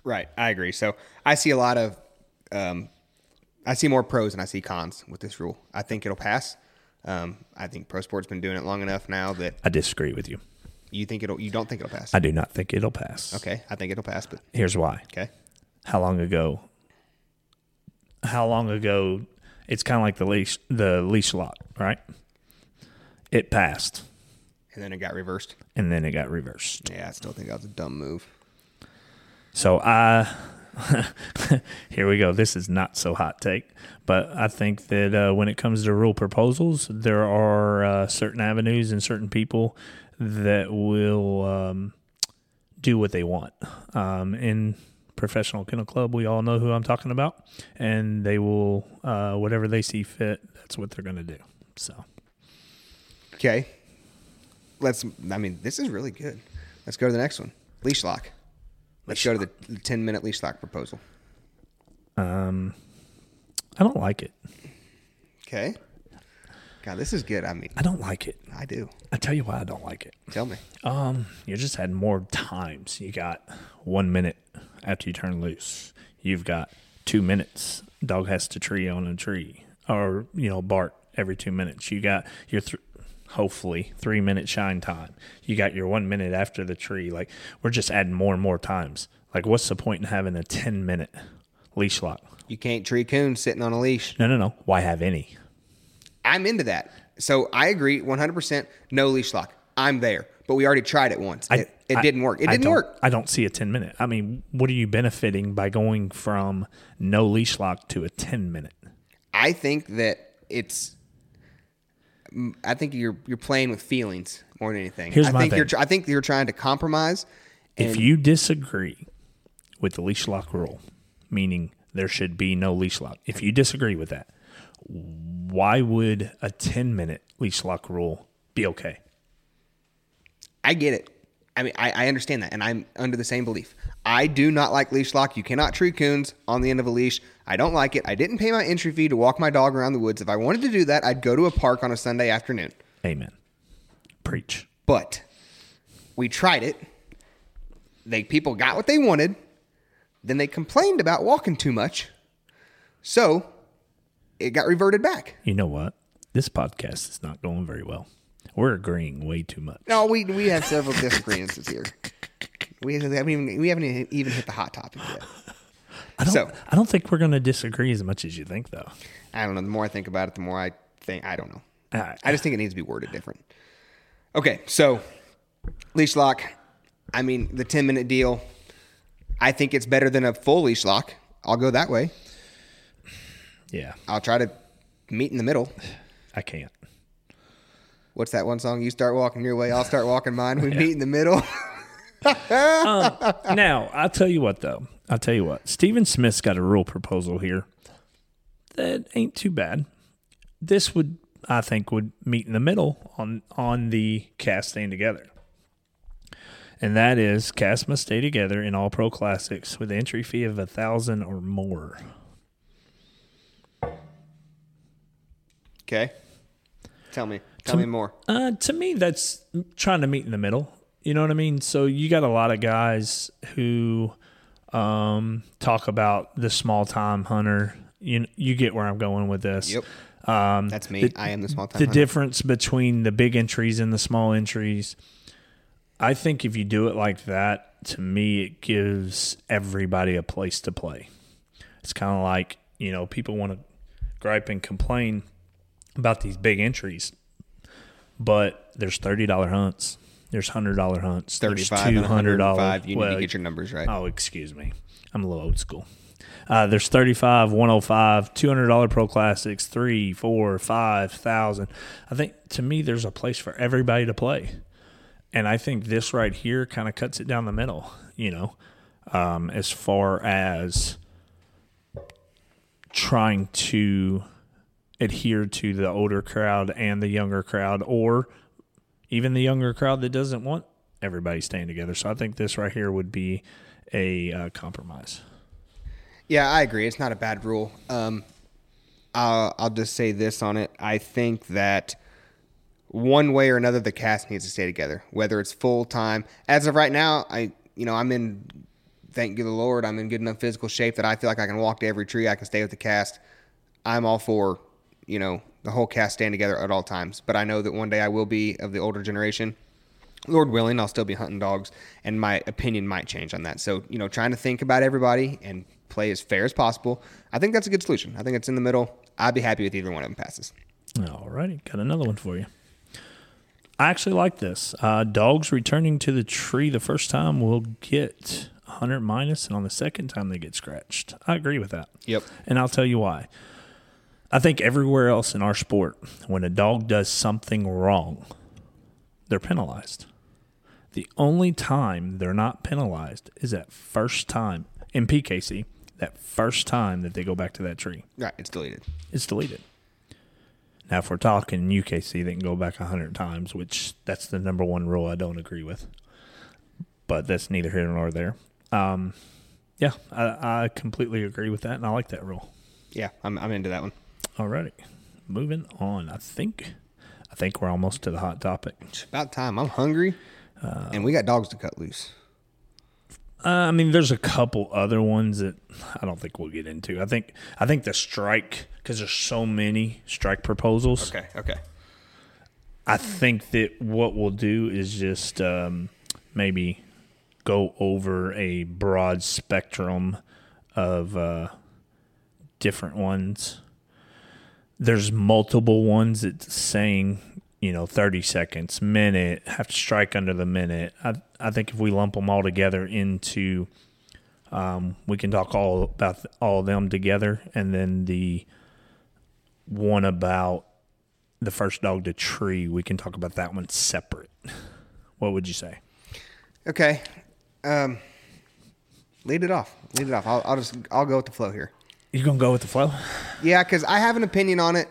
S1: Right, I agree. So I see a lot of, um, I see more pros than I see cons with this rule. I think it'll pass. Um, I think pro sport's been doing it long enough now that
S2: I disagree with you.
S1: you think it'll, you don't think it'll pass.
S2: I do not think it'll pass.
S1: Okay, I think it'll pass, but
S2: Here's why.
S1: okay.
S2: how long ago how long ago it's kind of like the leash the leash lock right it passed
S1: And then it got reversed.
S2: and then it got reversed
S1: Yeah, I still think that was a dumb move.
S2: So i [laughs] here we go this is not so hot take but i think that uh, when it comes to rule proposals there are uh, certain avenues and certain people that will um, do what they want um, in professional kennel club we all know who i'm talking about and they will uh, whatever they see fit that's what they're going to do so
S1: Okay, let's. I mean, this is really good. Let's go to the next one. Leash lock. Let's go to the, 10 minute leash lock proposal.
S2: Um, I don't like it.
S1: Okay. God, this is good. I mean,
S2: I don't like it.
S1: I do.
S2: I tell you why I don't like it.
S1: Tell me.
S2: Um, you just had more times. You got one minute after you turn loose. You've got two minutes. Dog has to tree on a tree, or you know, bark every two minutes. You got your th- hopefully three minute shine time. You got your one minute after the tree. Like we're just adding more and more times. Like, what's the point in having a ten minute leash lock?
S1: You can't tree coon sitting on a leash.
S2: No, no, no. Why have any?
S1: I'm into that. So I agree 100% no leash lock. I'm there. But we already tried it once.
S2: I-
S1: it it
S2: I-
S1: didn't work. It didn't
S2: don't-
S1: work.
S2: I don't see a 10 minute. I mean, what are you benefiting by going from no leash lock to a 10 minute?
S1: I think that it's. I think you're you're playing with feelings more than anything.
S2: Here's
S1: I
S2: my
S1: think
S2: thing.
S1: you're. I think you're trying to compromise.
S2: if you disagree with the leash lock rule, meaning there should be no leash lock, if you disagree with that, why would a 10 minute leash lock rule be okay?
S1: I get it. I mean, I, I understand that, and I'm under the same belief. I do not like leash lock. You cannot tree coons on the end of a leash. I don't like it. I didn't pay my entry fee to walk my dog around the woods. If I wanted to do that, I'd go to a park on a Sunday afternoon.
S2: Amen. Preach.
S1: But we tried it. They people got what they wanted. Then they complained about walking too much. So it got reverted back.
S2: You know what? This podcast is not going very well. We're agreeing way too much.
S1: No, we we have several disagreements here. [laughs] We haven't even we haven't even hit the hot topic yet. [laughs]
S2: I don't,
S1: so-
S2: I don't think we're going to disagree as much as you think, though.
S1: I don't know. The more I think about it, the more I think I don't know.
S2: Uh,
S1: I just think it needs to be worded different. Okay, so leash lock. I mean, the ten minute deal. I think it's better than a full leash lock. I'll go that way.
S2: yeah,
S1: I'll try to meet in the middle. [sighs]
S2: I can't.
S1: What's that one song? You start walking your way, I'll start walking mine. We [laughs] meet in the middle. [laughs] [laughs]
S2: now, I'll tell you what, though. I'll tell you what. Stephen Smith's got a rule proposal here that ain't too bad. This would, I think, would meet in the middle on on the cast staying together. And that is cast must stay together in all pro classics with entry fee of a thousand or more.
S1: okay. Tell me. Tell me more.
S2: Uh, to me, that's trying to meet in the middle. You know what I mean? So you got a lot of guys who um, talk about the small time hunter. You you get where I'm going with this.
S1: Yep.
S2: Um,
S1: That's me. I am the small time
S2: the
S1: hunter.
S2: difference between the big entries and the small entries. I think if you do it like that, to me, it gives everybody a place to play. It's kind of like you know people want to gripe and complain about these big entries, but there's thirty dollar hunts, there's hundred dollar hunts, there's
S1: 35
S2: two hundred dollar.
S1: 105. You need to get your numbers right.
S2: Oh, excuse me. I'm a little old school. Uh, there's 35, 105, $200 Pro Classics, three, four, five thousand. I think to me, there's a place for everybody to play. And I think this right here kind of cuts it down the middle, you know, um, as far as trying to adhere to the older crowd and the younger crowd, or even the younger crowd that doesn't want everybody staying together. So I think this right here would be a uh, compromise.
S1: Yeah, I agree. It's not a bad rule. Um, I'll, I'll just say this on it. I think that one way or another, the cast needs to stay together, whether it's full time. As of right now, I you know I'm in. Thank you, the Lord. I'm in good enough physical shape that I feel like I can walk to every tree. I can stay with the cast. I'm all for you know the whole cast stand together at all times. But I know that one day I will be of the older generation. Lord willing, I'll still be hunting dogs, and my opinion might change on that. So, you know, trying to think about everybody and play as fair as possible. I think that's a good solution. I think it's in the middle. I'd be happy with either one of them passes.
S2: All righty, got another one for you. I actually like this. Uh, dogs returning to the tree the first time will get 100 minus, and on the second time they get scratched. I agree with that.
S1: Yep.
S2: And I'll tell you why. I think everywhere else in our sport, when a dog does something wrong, they're penalized. The only time they're not penalized is that first time in PKC, that first time that they go back to that tree.
S1: Right, it's deleted.
S2: It's deleted. Now, if we're talking UKC, they can go back 100 times, which that's the number one rule I don't agree with. But that's neither here nor there. um, yeah, I, I completely agree with that, and I like that rule.
S1: Yeah, I'm, I'm into that one.
S2: Alrighty, moving on. I think I think we're almost to the hot topic.
S1: It's about time. I'm hungry, and we got dogs to cut loose.
S2: Uh, I mean, there's a couple other ones that I don't think we'll get into. I think I think the strike because there's so many strike proposals.
S1: Okay, okay.
S2: I think that what we'll do is just um, maybe go over a broad spectrum of uh, different ones. There's multiple ones that's saying, you know, 30 seconds, minute, have to strike under the minute. I, I think if we lump them all together into, um, we can talk all about all of them together. And then the one about the first dog to tree, we can talk about that one separate. What would you say?
S1: Okay. Um, lead it off. Lead it off. I'll, I'll just I'll go with the flow here.
S2: You gonna go with the flow?
S1: Yeah, because I have an opinion on it.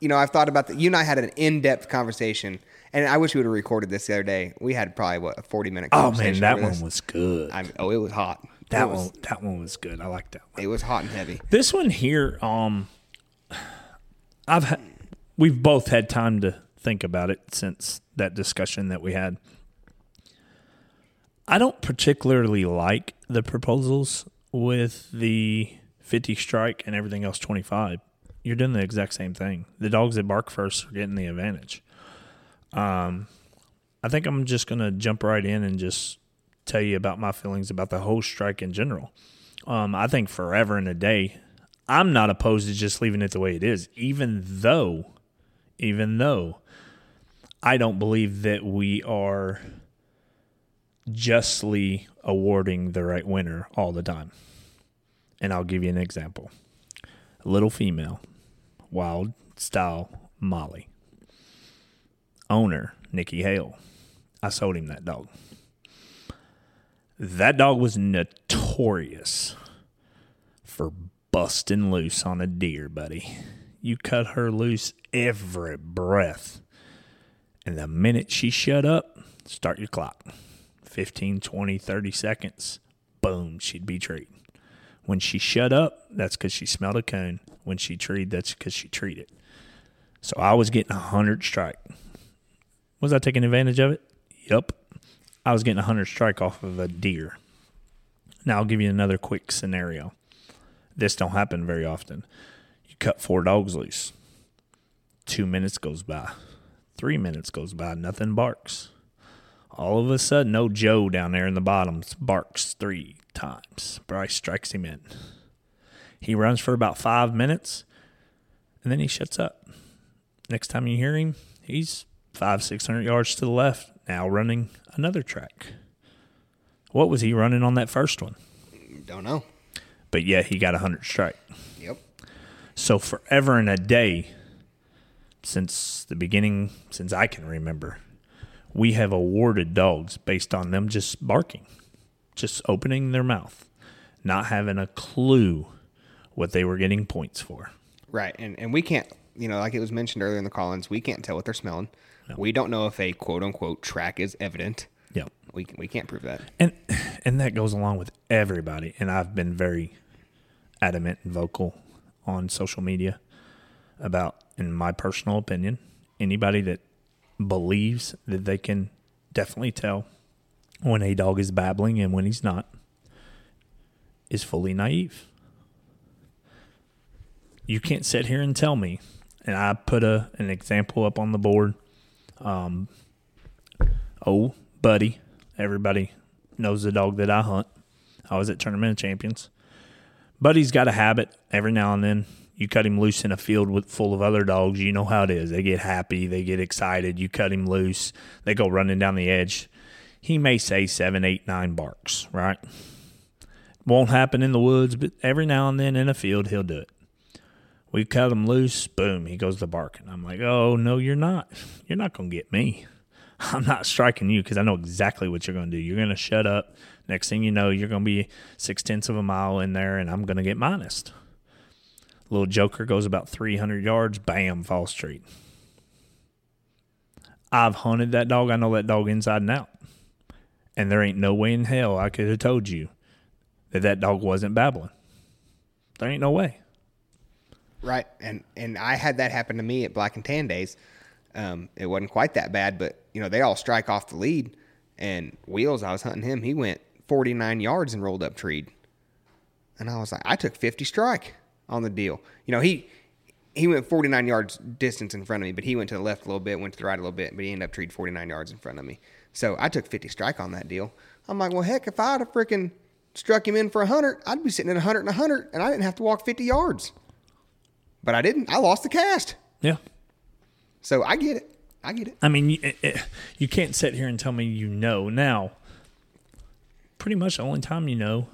S1: You know, I've thought about that. You and I had an in-depth conversation, and I wish we would have recorded this the other day. We had probably what a forty-minute.
S2: Oh man, that one was good.
S1: I mean, oh, it was hot.
S2: that
S1: it was,
S2: one, that one was good. I like that one.
S1: It was hot and heavy.
S2: This one here, um, I've had, we've both had time to think about it since that discussion that we had. I don't particularly like the proposals with the 50 strike and everything else 25. You're doing the exact same thing. The dogs that bark first are getting the advantage. Um, I think I'm just going to jump right in and just tell you about my feelings about the whole strike in general. Um, I think forever and a day, I'm not opposed to just leaving it the way it is, even though, even though I don't believe that we are justly awarding the right winner all the time. And I'll give you an example. A little female, wild style Molly. Owner, Nikki Hale. I sold him that dog. That dog was notorious for busting loose on a deer, buddy. You cut her loose every breath. And the minute she shut up, start your clock. 15, 20, 30 seconds, boom, she'd be treed. When she shut up, that's because she smelled a coon. When she treed, that's because she treated. It. So I was getting a 100 strike. Was I taking advantage of it? Yep. I was getting a 100 strike off of a deer. Now I'll give you another quick scenario. This don't happen very often. You cut four dogs loose. Two minutes goes by. Three minutes goes by. Nothing barks. All of a sudden, no Joe down there in the bottoms barks three times. Bryce strikes him in. He runs for about five minutes, and then he shuts up. Next time you hear him, he's five, six hundred yards to the left, now running another track. What was he running on that first one?
S1: Don't know.
S2: But yeah, he got a hundred strike.
S1: Yep.
S2: So forever and a day, since the beginning, since I can remember, we have awarded dogs based on them just barking, just opening their mouth, not having a clue what they were getting points for.
S1: Right, and and we can't, you know, like it was mentioned earlier in the call-ins, we can't tell what they're smelling. We don't know if a quote unquote track is evident.
S2: Yep.
S1: We we can't prove that.
S2: And and that goes along with everybody. And I've been very adamant and vocal on social media about, in my personal opinion, anybody that believes that they can definitely tell when a dog is babbling and when he's not is fully naive. You can't sit here and tell me, and I put a an example up on the board. Um, oh, buddy, everybody knows the dog that I hunt. I was at Tournament of Champions. Buddy's got a habit every now and then. You cut him loose in a field with full of other dogs. You know how it is. They get happy. They get excited. You cut him loose. They go running down the edge. He may say seven, eight, nine barks, right? Won't happen in the woods, but every now and then in a field, he'll do it. We cut him loose. Boom, he goes to barking. I'm like, oh, no, you're not. You're not going to get me. [laughs] I'm not striking you because I know exactly what you're going to do. You're going to shut up. Next thing you know, you're going to be six tenths of a mile in there, and I'm going to get minused. Little Joker goes about 300 yards. Bam, false treat. I've hunted that dog. I know that dog inside and out. And there ain't no way in hell I could have told you that that dog wasn't babbling. There ain't no way.
S1: Right, and and I had that happen to me at Black and Tan days. Um, it wasn't quite that bad, but you know they all strike off the lead. And Wheels, I was hunting him. He went 49 yards and rolled up treed. And I was like, I took 50 strike on the deal. You know, he he went 49 yards distance in front of me, but he went to the left a little bit, went to the right a little bit, but he ended up treed 49 yards in front of me. So I took 50 strike on that deal. I'm like, well, heck, if I'd have freaking struck him in for 100, I'd be sitting at 100 and 100, and I didn't have to walk 50 yards. But I didn't. I lost the cast.
S2: Yeah.
S1: So I get it. I get it.
S2: I mean, you, it, eh, eh, you can't sit here and tell me you know. Now, pretty much the only time you know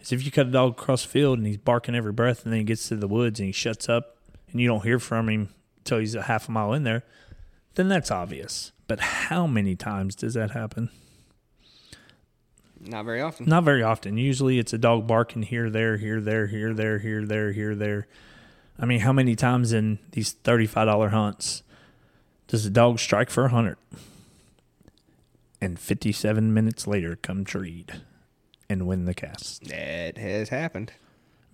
S2: is if you cut a dog across the field and he's barking every breath and then he gets to the woods and he shuts up and you don't hear from him until he's a half a mile in there, then that's obvious. But how many times does that happen?
S1: Not very often.
S2: Not very often. Usually it's a dog barking here, there, here, there, here, there, here, there, here, there. I mean, how many times in these $35 hunts does a dog strike for a 100 and 57 minutes later come treed and win the cast?
S1: That has happened.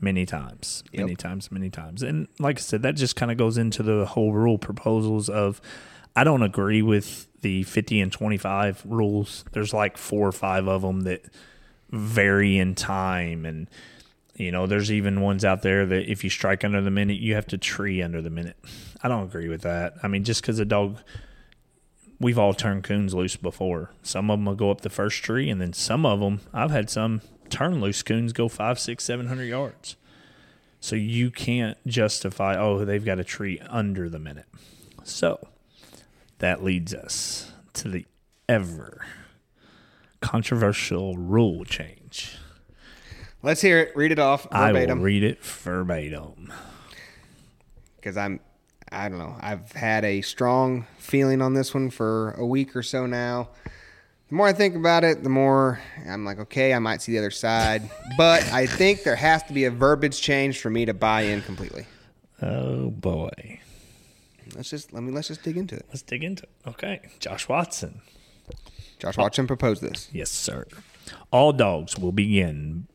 S2: Many times, many
S1: Yep.
S2: times, many times. And like I said, that just kind of goes into the whole rule proposals of I don't agree with the 50 and 25 rules. There's like four or five of them that vary in time and you know there's even ones out there that if you strike under the minute you have to tree under the minute. I don't agree with that. I mean just because a dog we've all turned coons loose before. Some of them will go up the first tree and then some of them i've had some turn loose coons go five six seven hundred yards. So you can't justify oh they've got a tree under the minute. So that leads us to the ever controversial rule change
S1: Let's hear it. Read it off
S2: I will
S1: verbatim.
S2: read it verbatim.
S1: Because I'm, I don't know. I've had a strong feeling on this one for a week or so now. The more I think about it, the more I'm like, okay, I might see the other side. [laughs] but I think there has to be a verbiage change for me to buy in completely.
S2: Oh boy.
S1: Let's just let me let's just dig into it.
S2: Let's dig into it. Okay. Josh Watson.
S1: Josh Watson proposed this.
S2: Yes, sir. All dogs will begin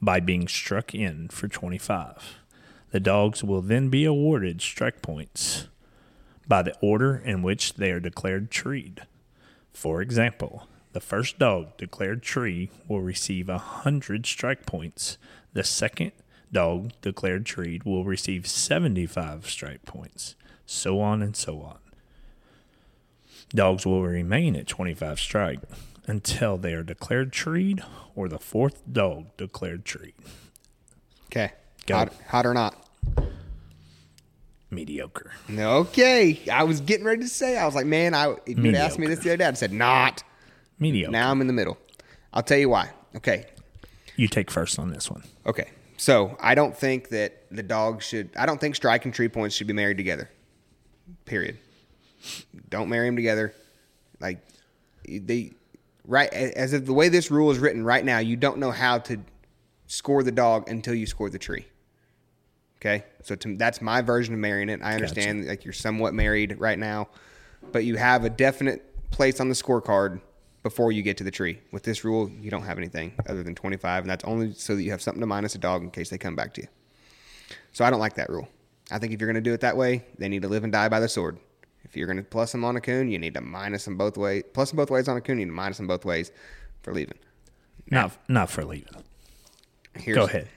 S2: by being struck in for 25. The dogs will then be awarded strike points by the order in which they are declared treed. For example, the first dog declared tree will receive 100 strike points. The second dog declared treed will receive 75 strike points, so on and so on. Dogs will remain at 25 strike until they are declared treed or the fourth dog declared treed.
S1: Okay. Hot, hot or not?
S2: Mediocre.
S1: Okay. I was getting ready to say. I was like, man, I if you'd asked me this the other day, I'd said not.
S2: Mediocre.
S1: Now I'm in the middle. I'll tell you why. Okay.
S2: you take first on this one.
S1: Okay. So I don't think that the dog should. I don't think strike and tree points should be married together. Period. Don't marry them together. Like they right as of the way this rule is written right now, you don't know how to score the dog until you score the tree. Okay, so to, that's my version of marrying it. I understand like you're somewhat married right now, but you have a definite place on the scorecard before you get to the tree. With this rule, you don't have anything other than 25, and that's only so that you have something to minus a dog in case they come back to you. So I don't like that rule. I think if you're going to do it that way, they need to live and die by the sword. If you're going to plus them on a coon, you need to minus them both ways. Plus them both ways on a coon, you need to minus them both ways for leaving.
S2: Not not for leaving.
S1: Here's,
S2: Go ahead.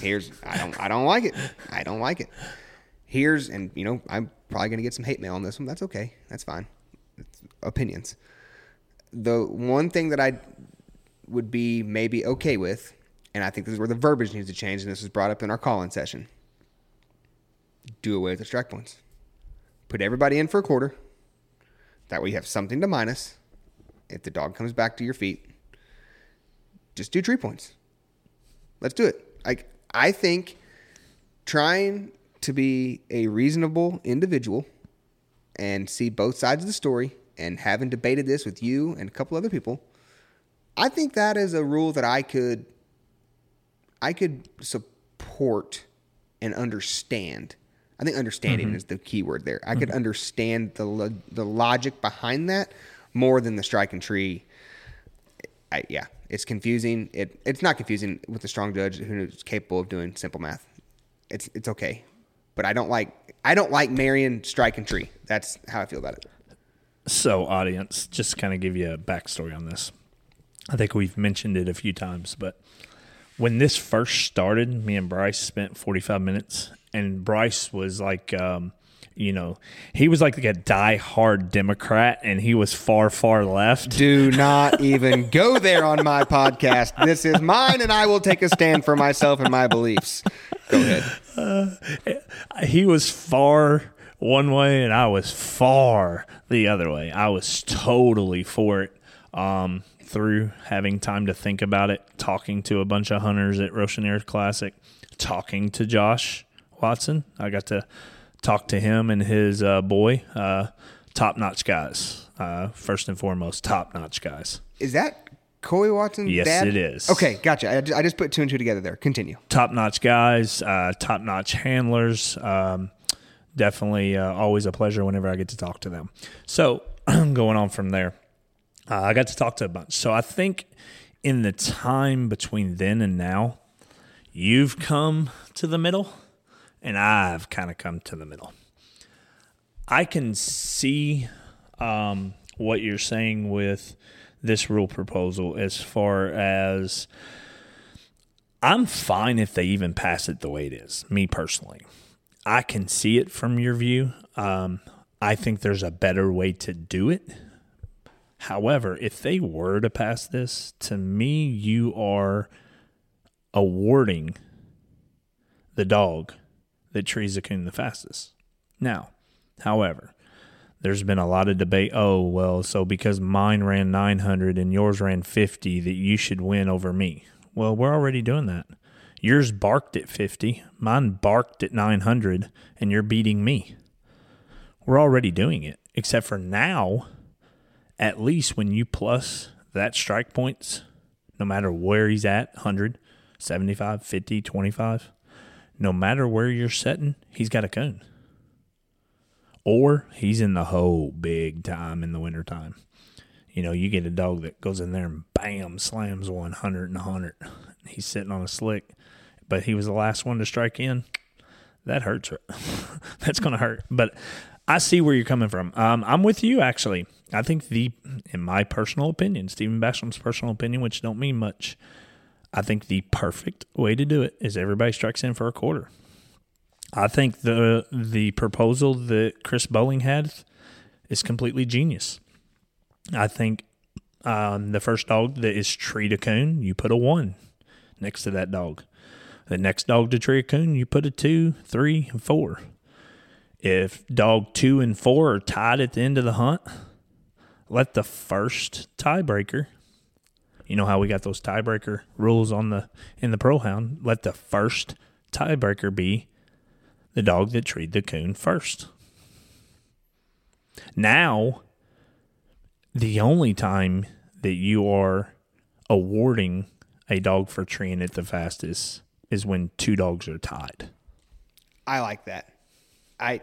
S1: Here's I don't I don't like it. I don't like it. Here's and you know I'm probably gonna get some hate mail on this one. That's okay. That's fine. It's opinions. The one thing that I would be maybe okay with, and I think this is where the verbiage needs to change, and this was brought up in our call-in session. Do away with the strike points. Put everybody in for a quarter. That way you have something to minus. If the dog comes back to your feet, just do three points. Let's do it. Like I think trying to be a reasonable individual and see both sides of the story and having debated this with you and a couple other people, I think that is a rule that I could I could support and understand. I think understanding mm-hmm. is the key word there. I could mm-hmm. understand the lo- the logic behind that more than the strike and tree I, yeah, it's confusing. It it's not confusing with a strong judge who's capable of doing simple math. It's it's okay, but I don't like I don't like marrying strike and tree. That's how I feel about it.
S2: So, audience, just to kind of give you a backstory on this. I think we've mentioned it a few times, but when this first started, me and Bryce spent 45 minutes, and Bryce was like, um, you know, he was like a die-hard Democrat, and he was far, far left.
S1: Do not even [laughs] go there on my podcast. This is mine, and I will take a stand for myself and my beliefs. Go ahead.
S2: he was far one way and I was far the other way. I was totally for it. Um, through having time to think about it, talking to a bunch of hunters at Rochanier Classic, talking to Josh Watson. I got to talk to him and his uh, boy. Uh, top notch guys. Uh, first and foremost, top notch guys.
S1: Is that Coy Watson?
S2: Yes,
S1: dad?
S2: it is.
S1: Okay, gotcha. I just, I just put two and two together there. Continue.
S2: top notch guys, uh, top notch handlers. Um, definitely uh, always a pleasure whenever I get to talk to them. So, [clears throat] going on from there, uh, I got to talk to a bunch. So, I think in the time between then and now, you've come to the middle, and I've kind of come to the middle. I can see um, what you're saying with this rule proposal as far as I'm fine if they even pass it the way it is, me personally. I can see it from your view. Um, I think there's a better way to do it. However, if they were to pass this, to me, you are awarding the dog that trees a coon the fastest. Now, however, there's been a lot of debate. Oh, well, so because mine ran 900 and yours ran 50, that you should win over me. Well, we're already doing that. Yours barked at 50, mine barked at 900, and you're beating me. We're already doing it, except for now, at least when you plus that strike points, no matter where he's at 100, 75, 50, 25, no matter where you're setting, he's got a coon. Or he's in the hole big time in the wintertime. You know, you get a dog that goes in there and bam, slams 100 and 100. He's sitting on a slick, but he was the last one to strike in. That hurts. [laughs] That's going to hurt. But I see where you're coming from. Um, I'm with you, actually. I think the, in my personal opinion, Steven Basham's personal opinion, which don't mean much, I think the perfect way to do it is everybody strikes in for a quarter. I think the the proposal that Chris Bowling had is completely genius. I think um, the first dog that is tree to coon, you put a one next to that dog. The next dog to tree a coon, you put a two, three, and four. If dog two and four are tied at the end of the hunt, let the first tiebreaker. You know how we got those tiebreaker rules on the in the pro hound. Let the first tiebreaker be the dog that treed the coon first. Now, the only time that you are awarding a dog for treeing it the fastest is when two dogs are tied.
S1: I like that. I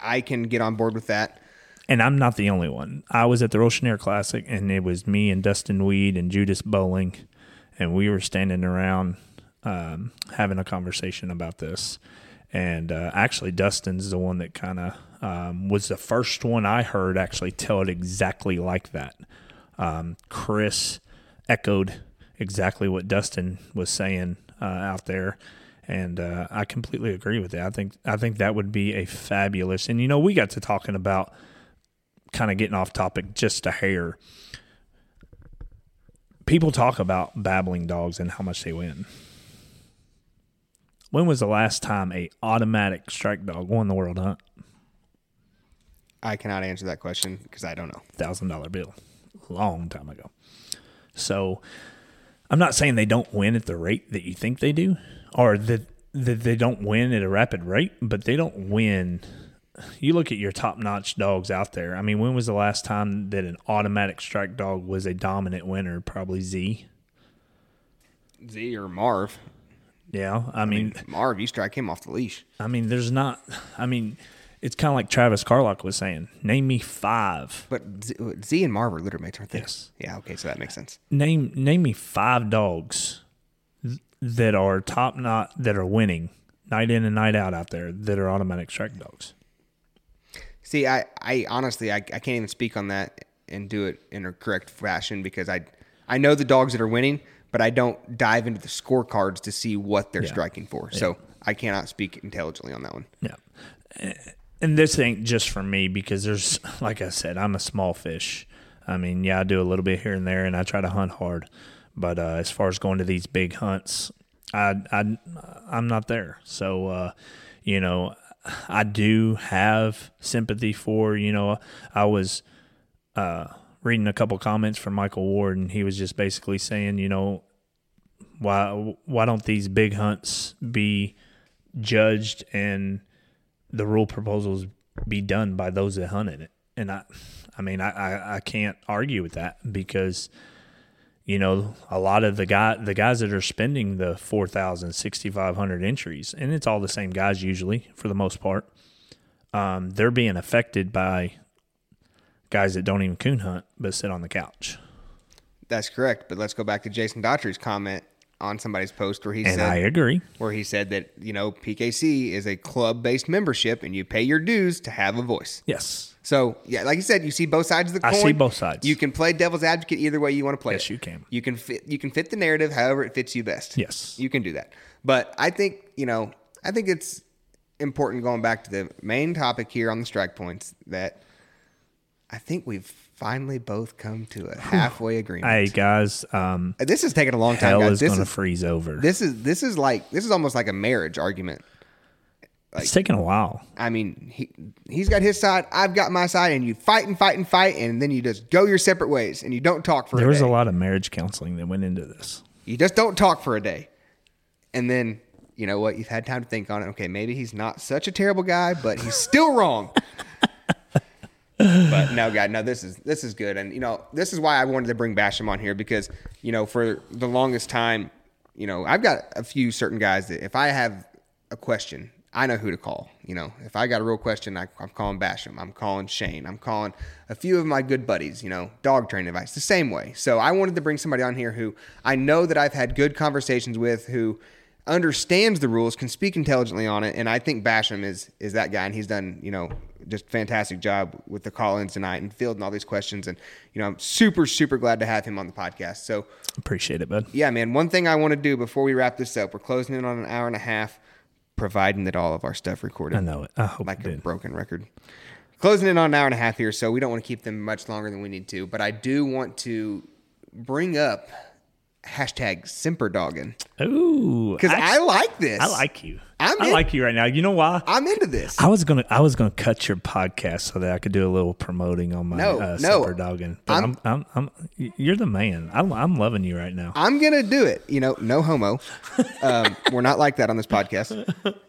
S1: I can get on board with that.
S2: And I'm not the only one. I was at the Rochanier Classic, and it was me and Dustin Weed and Judas Bowling, and we were standing around um, having a conversation about this. And uh, actually, Dustin's the one that kind of um, was the first one I heard actually tell it exactly like that. Um, Chris echoed exactly what Dustin was saying uh, out there, and uh, I completely agree with that. I think I think that would be a fabulous. And you know, we got to talking about kind of getting off topic just a hair. People talk about babbling dogs and how much they win. When was the last time a automatic strike dog won the world hunt?
S1: I cannot answer that question because I don't know.
S2: Thousand dollar bill, long time ago. So, I'm not saying they don't win at the rate that you think they do, or that that they don't win at a rapid rate, but they don't win. You look at your top notch dogs out there. I mean, when was the last time that an automatic strike dog was a dominant winner? Probably Z.
S1: Z or Marv.
S2: Yeah, I mean,
S1: Marv, you strike him off the leash.
S2: I mean, there's not. I mean, it's kind of like Travis Carlock was saying. Name me five.
S1: But Z, Z and Marv are litter mates, aren't they?
S2: Yes.
S1: Yeah. Okay, so that makes sense.
S2: Name name me five dogs that are top not that are winning night in and night out out there that are automatic strike dogs.
S1: See, I, I honestly, I, I can't even speak on that and do it in a correct fashion because I, I know the dogs that are winning, but I don't dive into the scorecards to see what they're
S2: Yeah.
S1: striking for. So I cannot speak intelligently on that one.
S2: Yeah. And this ain't just for me because there's, [laughs] like I said, I'm a small fish. I mean, yeah, I do a little bit here and there and I try to hunt hard. But uh, as far as going to these big hunts, I, I, I'm not there. So, uh, you know, I do have sympathy for, you know, I was uh, reading a couple comments from Michael Ward and he was just basically saying, you know, why why don't these big hunts be judged and the rule proposals be done by those that hunted it. And I, I mean, I, I, I can't argue with that because, you know, a lot of the guy, the guys that are spending the 4,000, 6,500 entries, and it's all the same guys usually for the most part, um, they're being affected by guys that don't even coon hunt but sit on the couch.
S1: That's correct. But let's go back to Jason Daughtry's comment on somebody's post where he
S2: And
S1: said,
S2: I agree.
S1: where he said that you know PKC is a club-based membership and you pay your dues to have a voice.
S2: Yes.
S1: So yeah, like you said, you see both sides of the coin.
S2: I see both sides.
S1: You can play devil's advocate either way you want to play.
S2: Yes,
S1: it.
S2: you can.
S1: You can fit. You can fit the narrative however it fits you best.
S2: Yes.
S1: you can do that. But I think you know, I think it's important going back to the main topic here on the strike points that I think we've finally both come to a halfway agreement.
S2: Hey guys, um,
S1: this is taking a long time,
S2: hell
S1: guys.
S2: is going to freeze over.
S1: this is this is like this is almost like a marriage argument.
S2: It's taken a while.
S1: I mean, he he's got his side, I've got my side, and you fight and fight and fight, and then you just go your separate ways, and you don't talk for
S2: There
S1: a
S2: was
S1: day.
S2: a lot of marriage counseling that went into this.
S1: You just don't talk for a day, and then you know what? You've had time to think on it. Okay, maybe he's not such a terrible guy, but he's still wrong. [laughs] but no, God, no. This is this is good, and you know this is why I wanted to bring Basham on here because you know for the longest time, you know I've got a few certain guys that if I have a question, I know who to call. You know, if I got a real question, I, I'm calling Basham. I'm calling Shane. I'm calling a few of my good buddies. You know, dog training advice the same way. So I wanted to bring somebody on here who I know that I've had good conversations with who understands the rules, can speak intelligently on it, and I think Basham is is that guy, and he's done you know just fantastic job with the call-ins tonight and fielding all these questions, and you know I'm super super glad to have him on the podcast. So
S2: Appreciate it, bud.
S1: yeah, man, one thing I want to do before we wrap this up, we're closing in on an hour and a half, providing that all of our stuff recorded
S2: I know it. I hope
S1: like a
S2: did.
S1: broken record. Closing in on an hour and a half here, so we don't want to keep them much longer than we need to. But I do want to bring up hashtag Semper Dogging
S2: Ooh,
S1: because I like this.
S2: I like you.
S1: I'm
S2: I
S1: in-
S2: like you right now. You know why?
S1: I'm into this.
S2: I was gonna I was gonna cut your podcast so that I could do a little promoting on my
S1: No,
S2: uh,
S1: no.
S2: Semper Dogging. But
S1: I'm-
S2: I'm, I'm I'm you're the man. I'm I'm loving you right now.
S1: I'm gonna do it. You know, no homo. Um, [laughs] we're not like that on this podcast.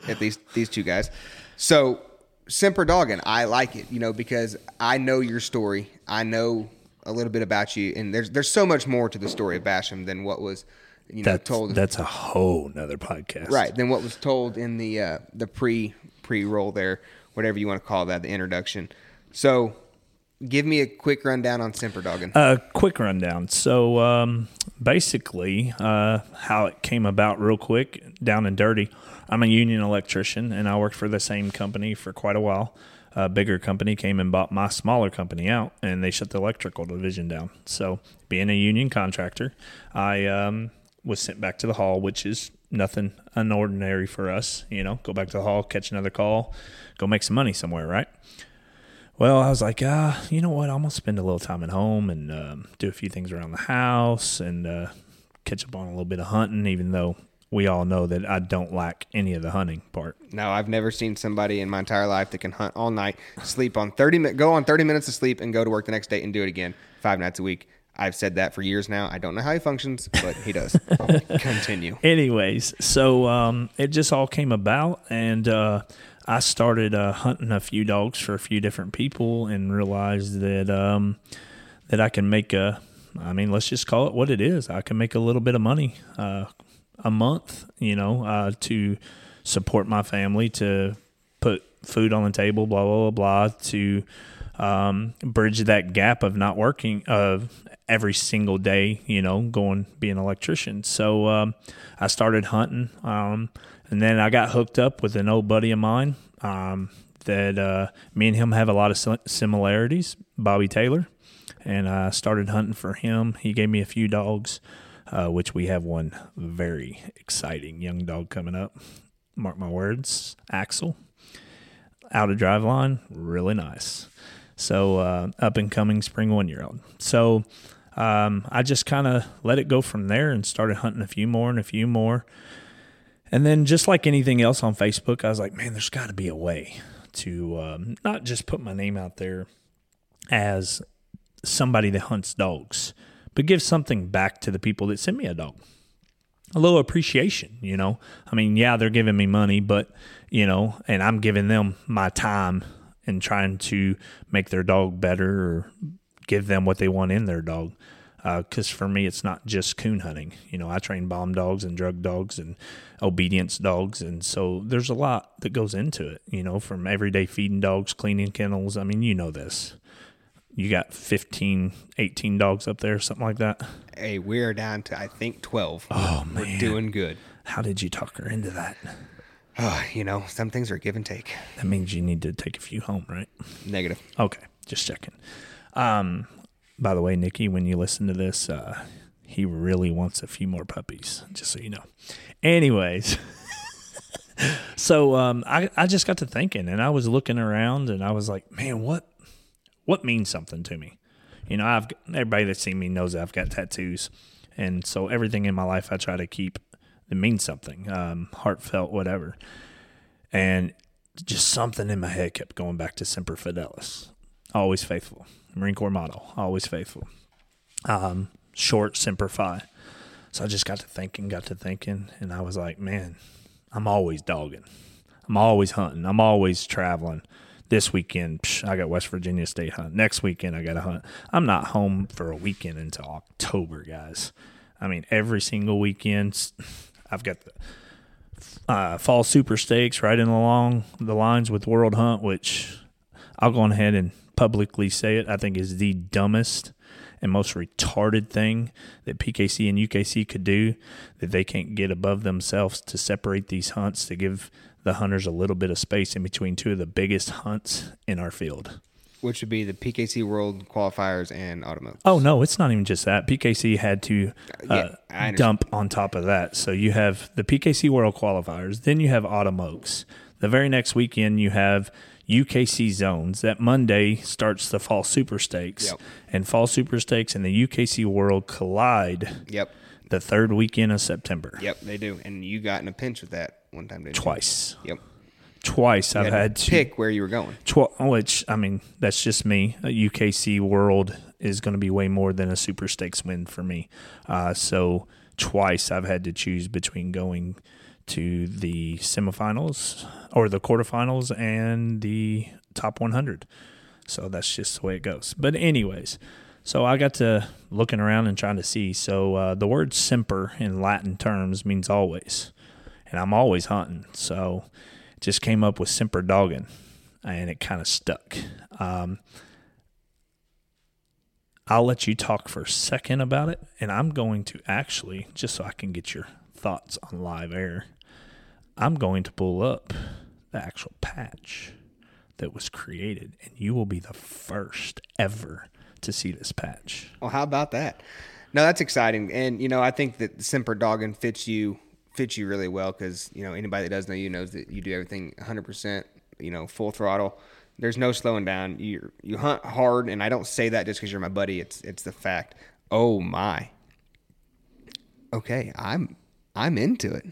S1: At least these two guys. So Semper Dogging, I like it. You know, because I know your story. I know a little bit about you, and there's there's so much more to the story of Basham than what was you know
S2: That's
S1: told.
S2: that's a whole nother podcast.
S1: right than what was told in the uh, the pre pre roll there, whatever you want to call that, the introduction. So. Give me a quick rundown on Semper Dogging.
S2: A quick rundown. So um, basically, uh, how it came about, real quick, down and dirty. I'm a union electrician, and I worked for the same company for quite a while. A bigger company came and bought my smaller company out, and they shut the electrical division down. So, being a union contractor, I um, was sent back to the hall, which is nothing unordinary for us. You know, go back to the hall, catch another call, go make some money somewhere, right? Well, I was like, ah, you know what? I'm gonna spend a little time at home and um, do a few things around the house and uh, catch up on a little bit of hunting. Even though we all know that I don't lack any of the hunting part.
S1: No, I've never seen somebody in my entire life that can hunt all night, sleep on 30 minutes, go on 30 minutes of sleep and go to work the next day and do it again five nights a week. I've said that for years now. I don't know how he functions, but he does. [laughs] Continue.
S2: Anyways, so um, it just all came about, and uh, I started uh, hunting a few dogs for a few different people, and realized that um, that I can make a. I mean, let's just call it what it is. I can make a little bit of money uh, a month, you know, uh, to support my family, to put food on the table, blah blah blah blah, to um, bridge that gap of not working of every single day, you know, going being an electrician. So um, I started hunting, um, and then I got hooked up with an old buddy of mine um, that uh, me and him have a lot of similarities, Bobby Taylor, and I started hunting for him. He gave me a few dogs, uh, which we have one very exciting young dog coming up. Mark my words, Axel, out of drive line, really nice. So uh, up and coming spring one year old. So um, I just kind of let it go from there and started hunting a few more and a few more. And then, just like anything else on Facebook, I was like, man, there's got to be a way to um, not just put my name out there as somebody that hunts dogs, but give something back to the people that send me a dog. A little appreciation, you know. I mean, yeah, they're giving me money, but, you know, and I'm giving them my time and trying to make their dog better or give them what they want in their dog. Because uh, for me, it's not just coon hunting. You know, I train bomb dogs and drug dogs and obedience dogs. And so there's a lot that goes into it, you know, from everyday feeding dogs, cleaning kennels. I mean, you know this. You got 15, 18 dogs up there, something like that.
S1: Hey, we're down to, I think, 12.
S2: Oh, man.
S1: We're doing good.
S2: How did you talk her into that?
S1: Oh, you know, some things are give and take.
S2: That means you need to take a few home, right?
S1: Negative.
S2: Okay, just checking. Um, by the way, Nikki, when you listen to this, uh, he really wants a few more puppies, just so you know. Anyways, [laughs] so um, I I just got to thinking, and I was looking around, and I was like, man, what what means something to me? You know, I've everybody that's seen me knows I've got tattoos, and so everything in my life I try to keep that means something, um, heartfelt, whatever. And just something in my head kept going back to Semper Fidelis, always faithful. Marine Corps motto, always faithful. Um, short, Semper Fi. So I just got to thinking, got to thinking, and I was like, man, I'm always dogging. I'm always hunting. I'm always traveling. This weekend, psh, I got West Virginia State hunt. Next weekend, I got to hunt. I'm not home for a weekend until October, guys. I mean, every single weekend, I've got the uh, fall super stakes right in along the lines with World Hunt, which I'll go ahead and publicly say it. I think is the dumbest and most retarded thing that PKC and UKC could do that they can't get above themselves to separate these hunts to give the hunters a little bit of space in between two of the biggest hunts in our field
S1: which would be the PKC World qualifiers and Autumn Oaks.
S2: Oh no, it's not even just that. PKC had to uh, yeah, dump on top of that. So you have the PKC World qualifiers, then you have Autumn Oaks. The very next weekend you have UKC zones. That Monday starts the Fall Super Stakes, yep. and Fall Super Stakes and the UKC World collide.
S1: Yep.
S2: The third weekend of September.
S1: Yep, they do. And you got in a pinch with that one time,
S2: Twice.
S1: you? Yep
S2: twice
S1: you
S2: I've had to
S1: pick where you were going.
S2: Tw- which I mean, that's just me. A UKC World is going to be way more than a Super Stakes win for me. Uh, so twice I've had to choose between going to the semifinals or the quarterfinals and the top 100. So that's just the way it goes. But anyways, so I got to looking around and trying to see. So uh, the word semper in Latin terms means always, and I'm always hunting. So just came up with Semper Dogging, and it kind of stuck. Um, I'll let you talk for a second about it, and I'm going to actually, just so I can get your thoughts on live air, I'm going to pull up the actual patch that was created, and you will be the first ever to see this patch.
S1: Well, how about that? No, that's exciting, and you know, I think that Semper Dogging fits you fits you really well because you know anybody that does know you knows that you do everything 100%, you know, full throttle. There's no slowing down. You you hunt hard, and I don't say that just because you're my buddy. It's it's the fact. Oh my. Okay, I'm I'm into it.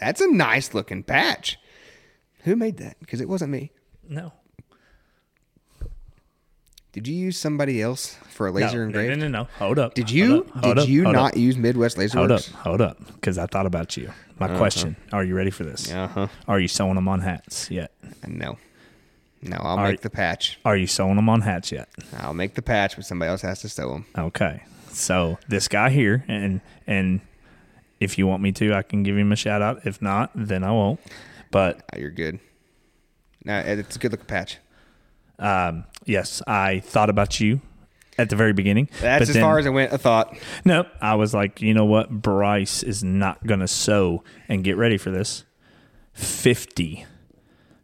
S1: That's a nice looking patch. Who made that? Because it wasn't me.
S2: No.
S1: Did you use somebody else for a laser
S2: no,
S1: engraved?
S2: No, no, no, no. Hold up.
S1: Did you?
S2: Hold up, hold
S1: did
S2: up,
S1: you not
S2: up.
S1: use Midwest Laser
S2: Hold up, hold up, because I thought about you. My
S1: Uh-huh.
S2: question: Are you ready for this?
S1: Uh-huh.
S2: Are you sewing them on hats yet?
S1: No. No, I'll
S2: All
S1: make the patch.
S2: Are you sewing them on hats yet?
S1: I'll make the patch, but somebody else has to sew them.
S2: Okay. So this guy here, and and if you want me to, I can give him a shout out. If not, then I won't. But
S1: Ah, you're good. No, it's a good looking patch.
S2: Um, yes, I thought about you at the very beginning.
S1: That's as
S2: then-
S1: far as I went. I thought.
S2: Nope. I was like, you know what? Bryce is not going to sew and get ready for this. 50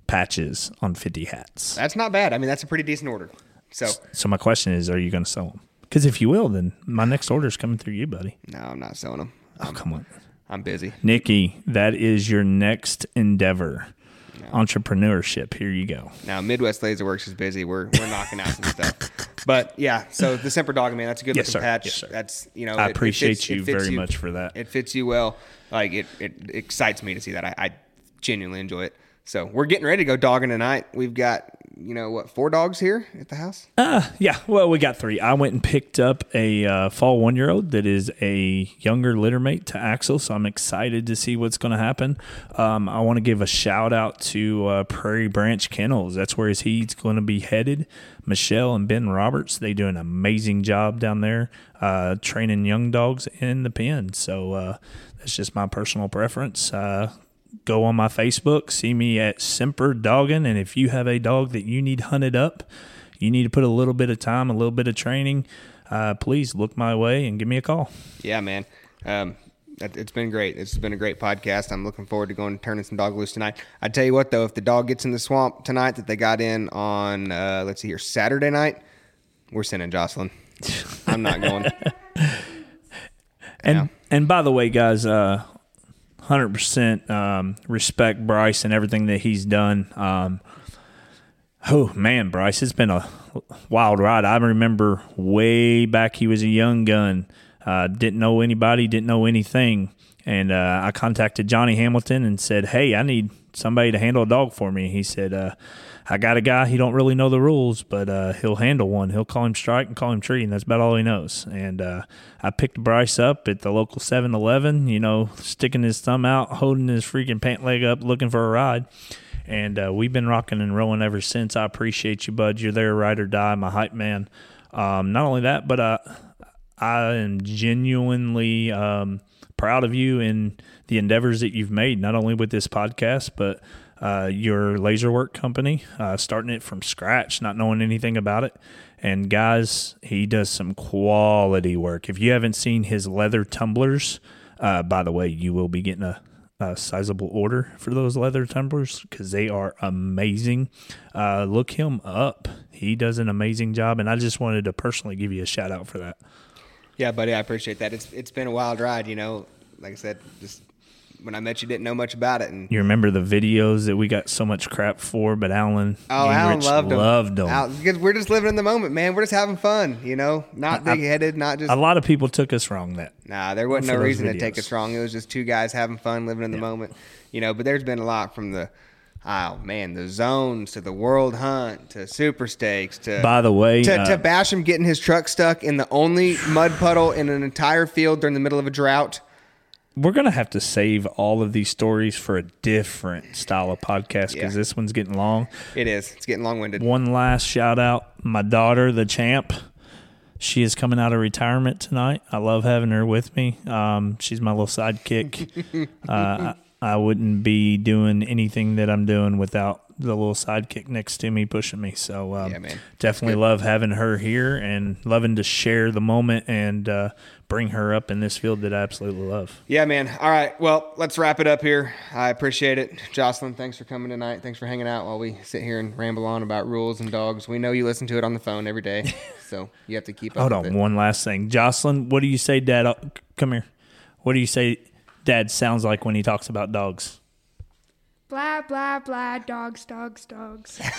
S2: patches on 50 hats.
S1: That's not bad. I mean, that's a pretty decent order. So
S2: So my question is, are you going to sew them? Because if you will, then my next order is coming through you, buddy.
S1: no, I'm not selling them.
S2: Oh, um, come on.
S1: I'm busy.
S2: Nikki, that is your next endeavor. Entrepreneurship. Here you go.
S1: Now Midwest Laser Works is busy. We're we're knocking out some stuff. But yeah, so the Semper Dog Man, that's a good
S2: Yes,
S1: looking
S2: sir.
S1: patch.
S2: Yes, sir.
S1: That's you know,
S2: I
S1: it- it
S2: appreciate
S1: fits-
S2: you
S1: it fits
S2: very much for that.
S1: It fits you well. Like it, it excites me to see that. I, I genuinely enjoy it. So we're getting ready to go dogging tonight. We've got you know what four dogs here at the house.
S2: Uh, yeah, well, we got three. I went and picked up a uh, fall one year old that is a younger litter mate to Axel, so I'm excited to see what's going to happen. Um, I want to give a shout out to uh, Prairie Branch Kennels. That's where he's going to be headed. Michelle and Ben Roberts, they do an amazing job down there uh, training young dogs in the pen. So uh, that's just my personal preference. Uh, go on my Facebook, see me at Semper Doggin. and if you have a dog that you need hunted up, you need to put a little bit of time, a little bit of training, uh, please look my way and give me a call.
S1: Yeah, man. Um, it's been great. It's been a great podcast. I'm looking forward to going and turning some dog loose tonight. I tell you what, though, if the dog gets in the swamp tonight that they got in on, uh, let's see here, Saturday night, we're sending Jocelyn. I'm not going. [laughs]
S2: And
S1: Yeah.
S2: and by the way, guys, uh, hundred percent um, respect Bryce and everything that he's done. Um, oh man, Bryce, it's been a wild ride. I remember way back he was a young gun, uh, didn't know anybody, didn't know anything, and uh, I contacted Johnny Hamilton and said, "Hey, I need somebody to handle a dog for me." He said. Uh, I got a guy. He don't really know the rules, but uh, he'll handle one. He'll call him strike and call him tree, and that's about all he knows. And uh, I picked Bryce up at the local 7-Eleven. You know, sticking his thumb out, holding his freaking pant leg up, looking for a ride. And uh, we've been rocking and rolling ever since. I appreciate you, bud. You're there, ride or die, my hype man. Um, not only that, but uh, I am genuinely um, proud of you and the endeavors that you've made, not only with this podcast, but uh, your laser work company, uh, starting it from scratch, not knowing anything about it. And guys, he does some quality work. If you haven't seen his leather tumblers, uh, by the way, you will be getting a, a sizable order for those leather tumblers because they are amazing. Uh, look him up. He does an amazing job, and I just wanted to personally give you a shout out for that.
S1: Yeah, buddy, I appreciate that. It's it's been a wild ride, you know. Like I said, just when I met you, didn't know much about it, and
S2: You remember the videos that we got so much crap for, but Alan
S1: oh, Alan loved them.
S2: loved them.
S1: Because we're just living in the moment, man. We're just having fun, you know. Not big headed, not just
S2: a lot of people took us wrong that
S1: Nah, there wasn't no reason to take us wrong. It was just two guys having fun, living in the moment, you know. But there's been a lot from the, oh man, the zones to the world hunt to super stakes to
S2: By the way,
S1: to,
S2: uh,
S1: to Basham getting his truck stuck in the only mud puddle in an entire field during the middle of a drought.
S2: We're gonna have to save all of these stories for a different style of podcast because
S1: Yeah.
S2: this one's getting long.
S1: It is. It's getting long winded.
S2: One last shout out, my daughter, the champ. She is coming out of retirement tonight. I love having her with me. Um, she's my little sidekick. [laughs] uh, I, I wouldn't be doing anything that I'm doing without the little sidekick next to me pushing me. So um,
S1: Yeah,
S2: definitely love having her here and loving to share the moment and uh, bring her up in this field that I absolutely love.
S1: Yeah, man. All right. Well, let's wrap it up here. I appreciate it. Jocelyn, thanks for coming tonight. Thanks for hanging out while we sit here and ramble on about rules and dogs. We know you listen to it on the phone every day, [laughs] so you have to keep up
S2: Hold
S1: with
S2: on,
S1: it.
S2: one last thing. Jocelyn, what do you say, Dad? uh, Come here. What do you say Dad sounds like when he talks about dogs?
S7: Blah, blah, blah, dogs, dogs, dogs. [laughs]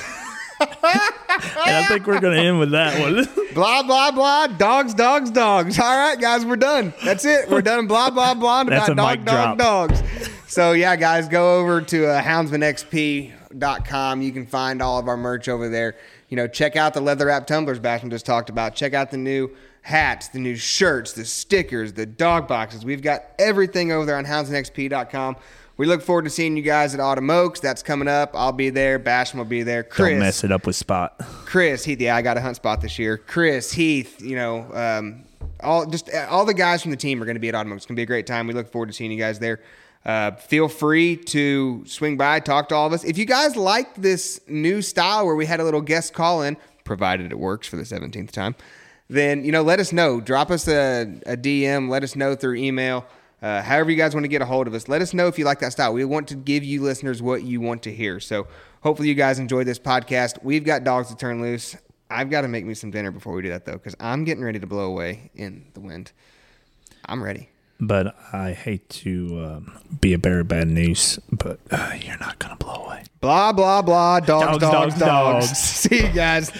S2: And I think we're going to end with that one. [laughs]
S1: Blah, blah, blah. Dogs, dogs, dogs. All right, guys, we're done. That's it. We're done. Blah, blah, blah [laughs]
S2: That's
S1: about
S2: a
S1: dog,
S2: mic
S1: dog,
S2: drop.
S1: dogs. So, yeah, guys, go over to uh, houndsmanxp.com. You can find all of our merch over there. You know, check out the leather wrap tumblers Basham just talked about. Check out the new hats, the new shirts, the stickers, the dog boxes. We've got everything over there on houndsmanxp.com. We look forward to seeing you guys at Autumn Oaks. That's coming up. I'll be there. Basham will be there. Chris.
S2: Don't mess it up with Spot.
S1: Chris Heath. Yeah, I got a hunt spot this year. Chris Heath. You know, um, all just all the guys from the team are going to be at Autumn. Oaks. It's going to be a great time. We look forward to seeing you guys there. Uh, feel free to swing by, talk to all of us. If you guys like this new style where we had a little guest call in, provided it works for the 17th time, then you know let us know. Drop us a, a DM. Let us know through email. Uh, however you guys want to get a hold of us, let us know if you like that style. We want to give you listeners what you want to hear. So hopefully you guys enjoyed this podcast. We've got dogs to turn loose. I've got to make me some dinner before we do that though, because I'm getting ready to blow away in the wind. I'm ready.
S2: But I hate to um, be a bearer of bad news, but uh, you're not gonna blow away.
S1: Blah blah blah. Dogs,
S2: Dogs,
S1: dogs, dogs.
S2: dogs, dogs. [laughs]
S1: See you guys.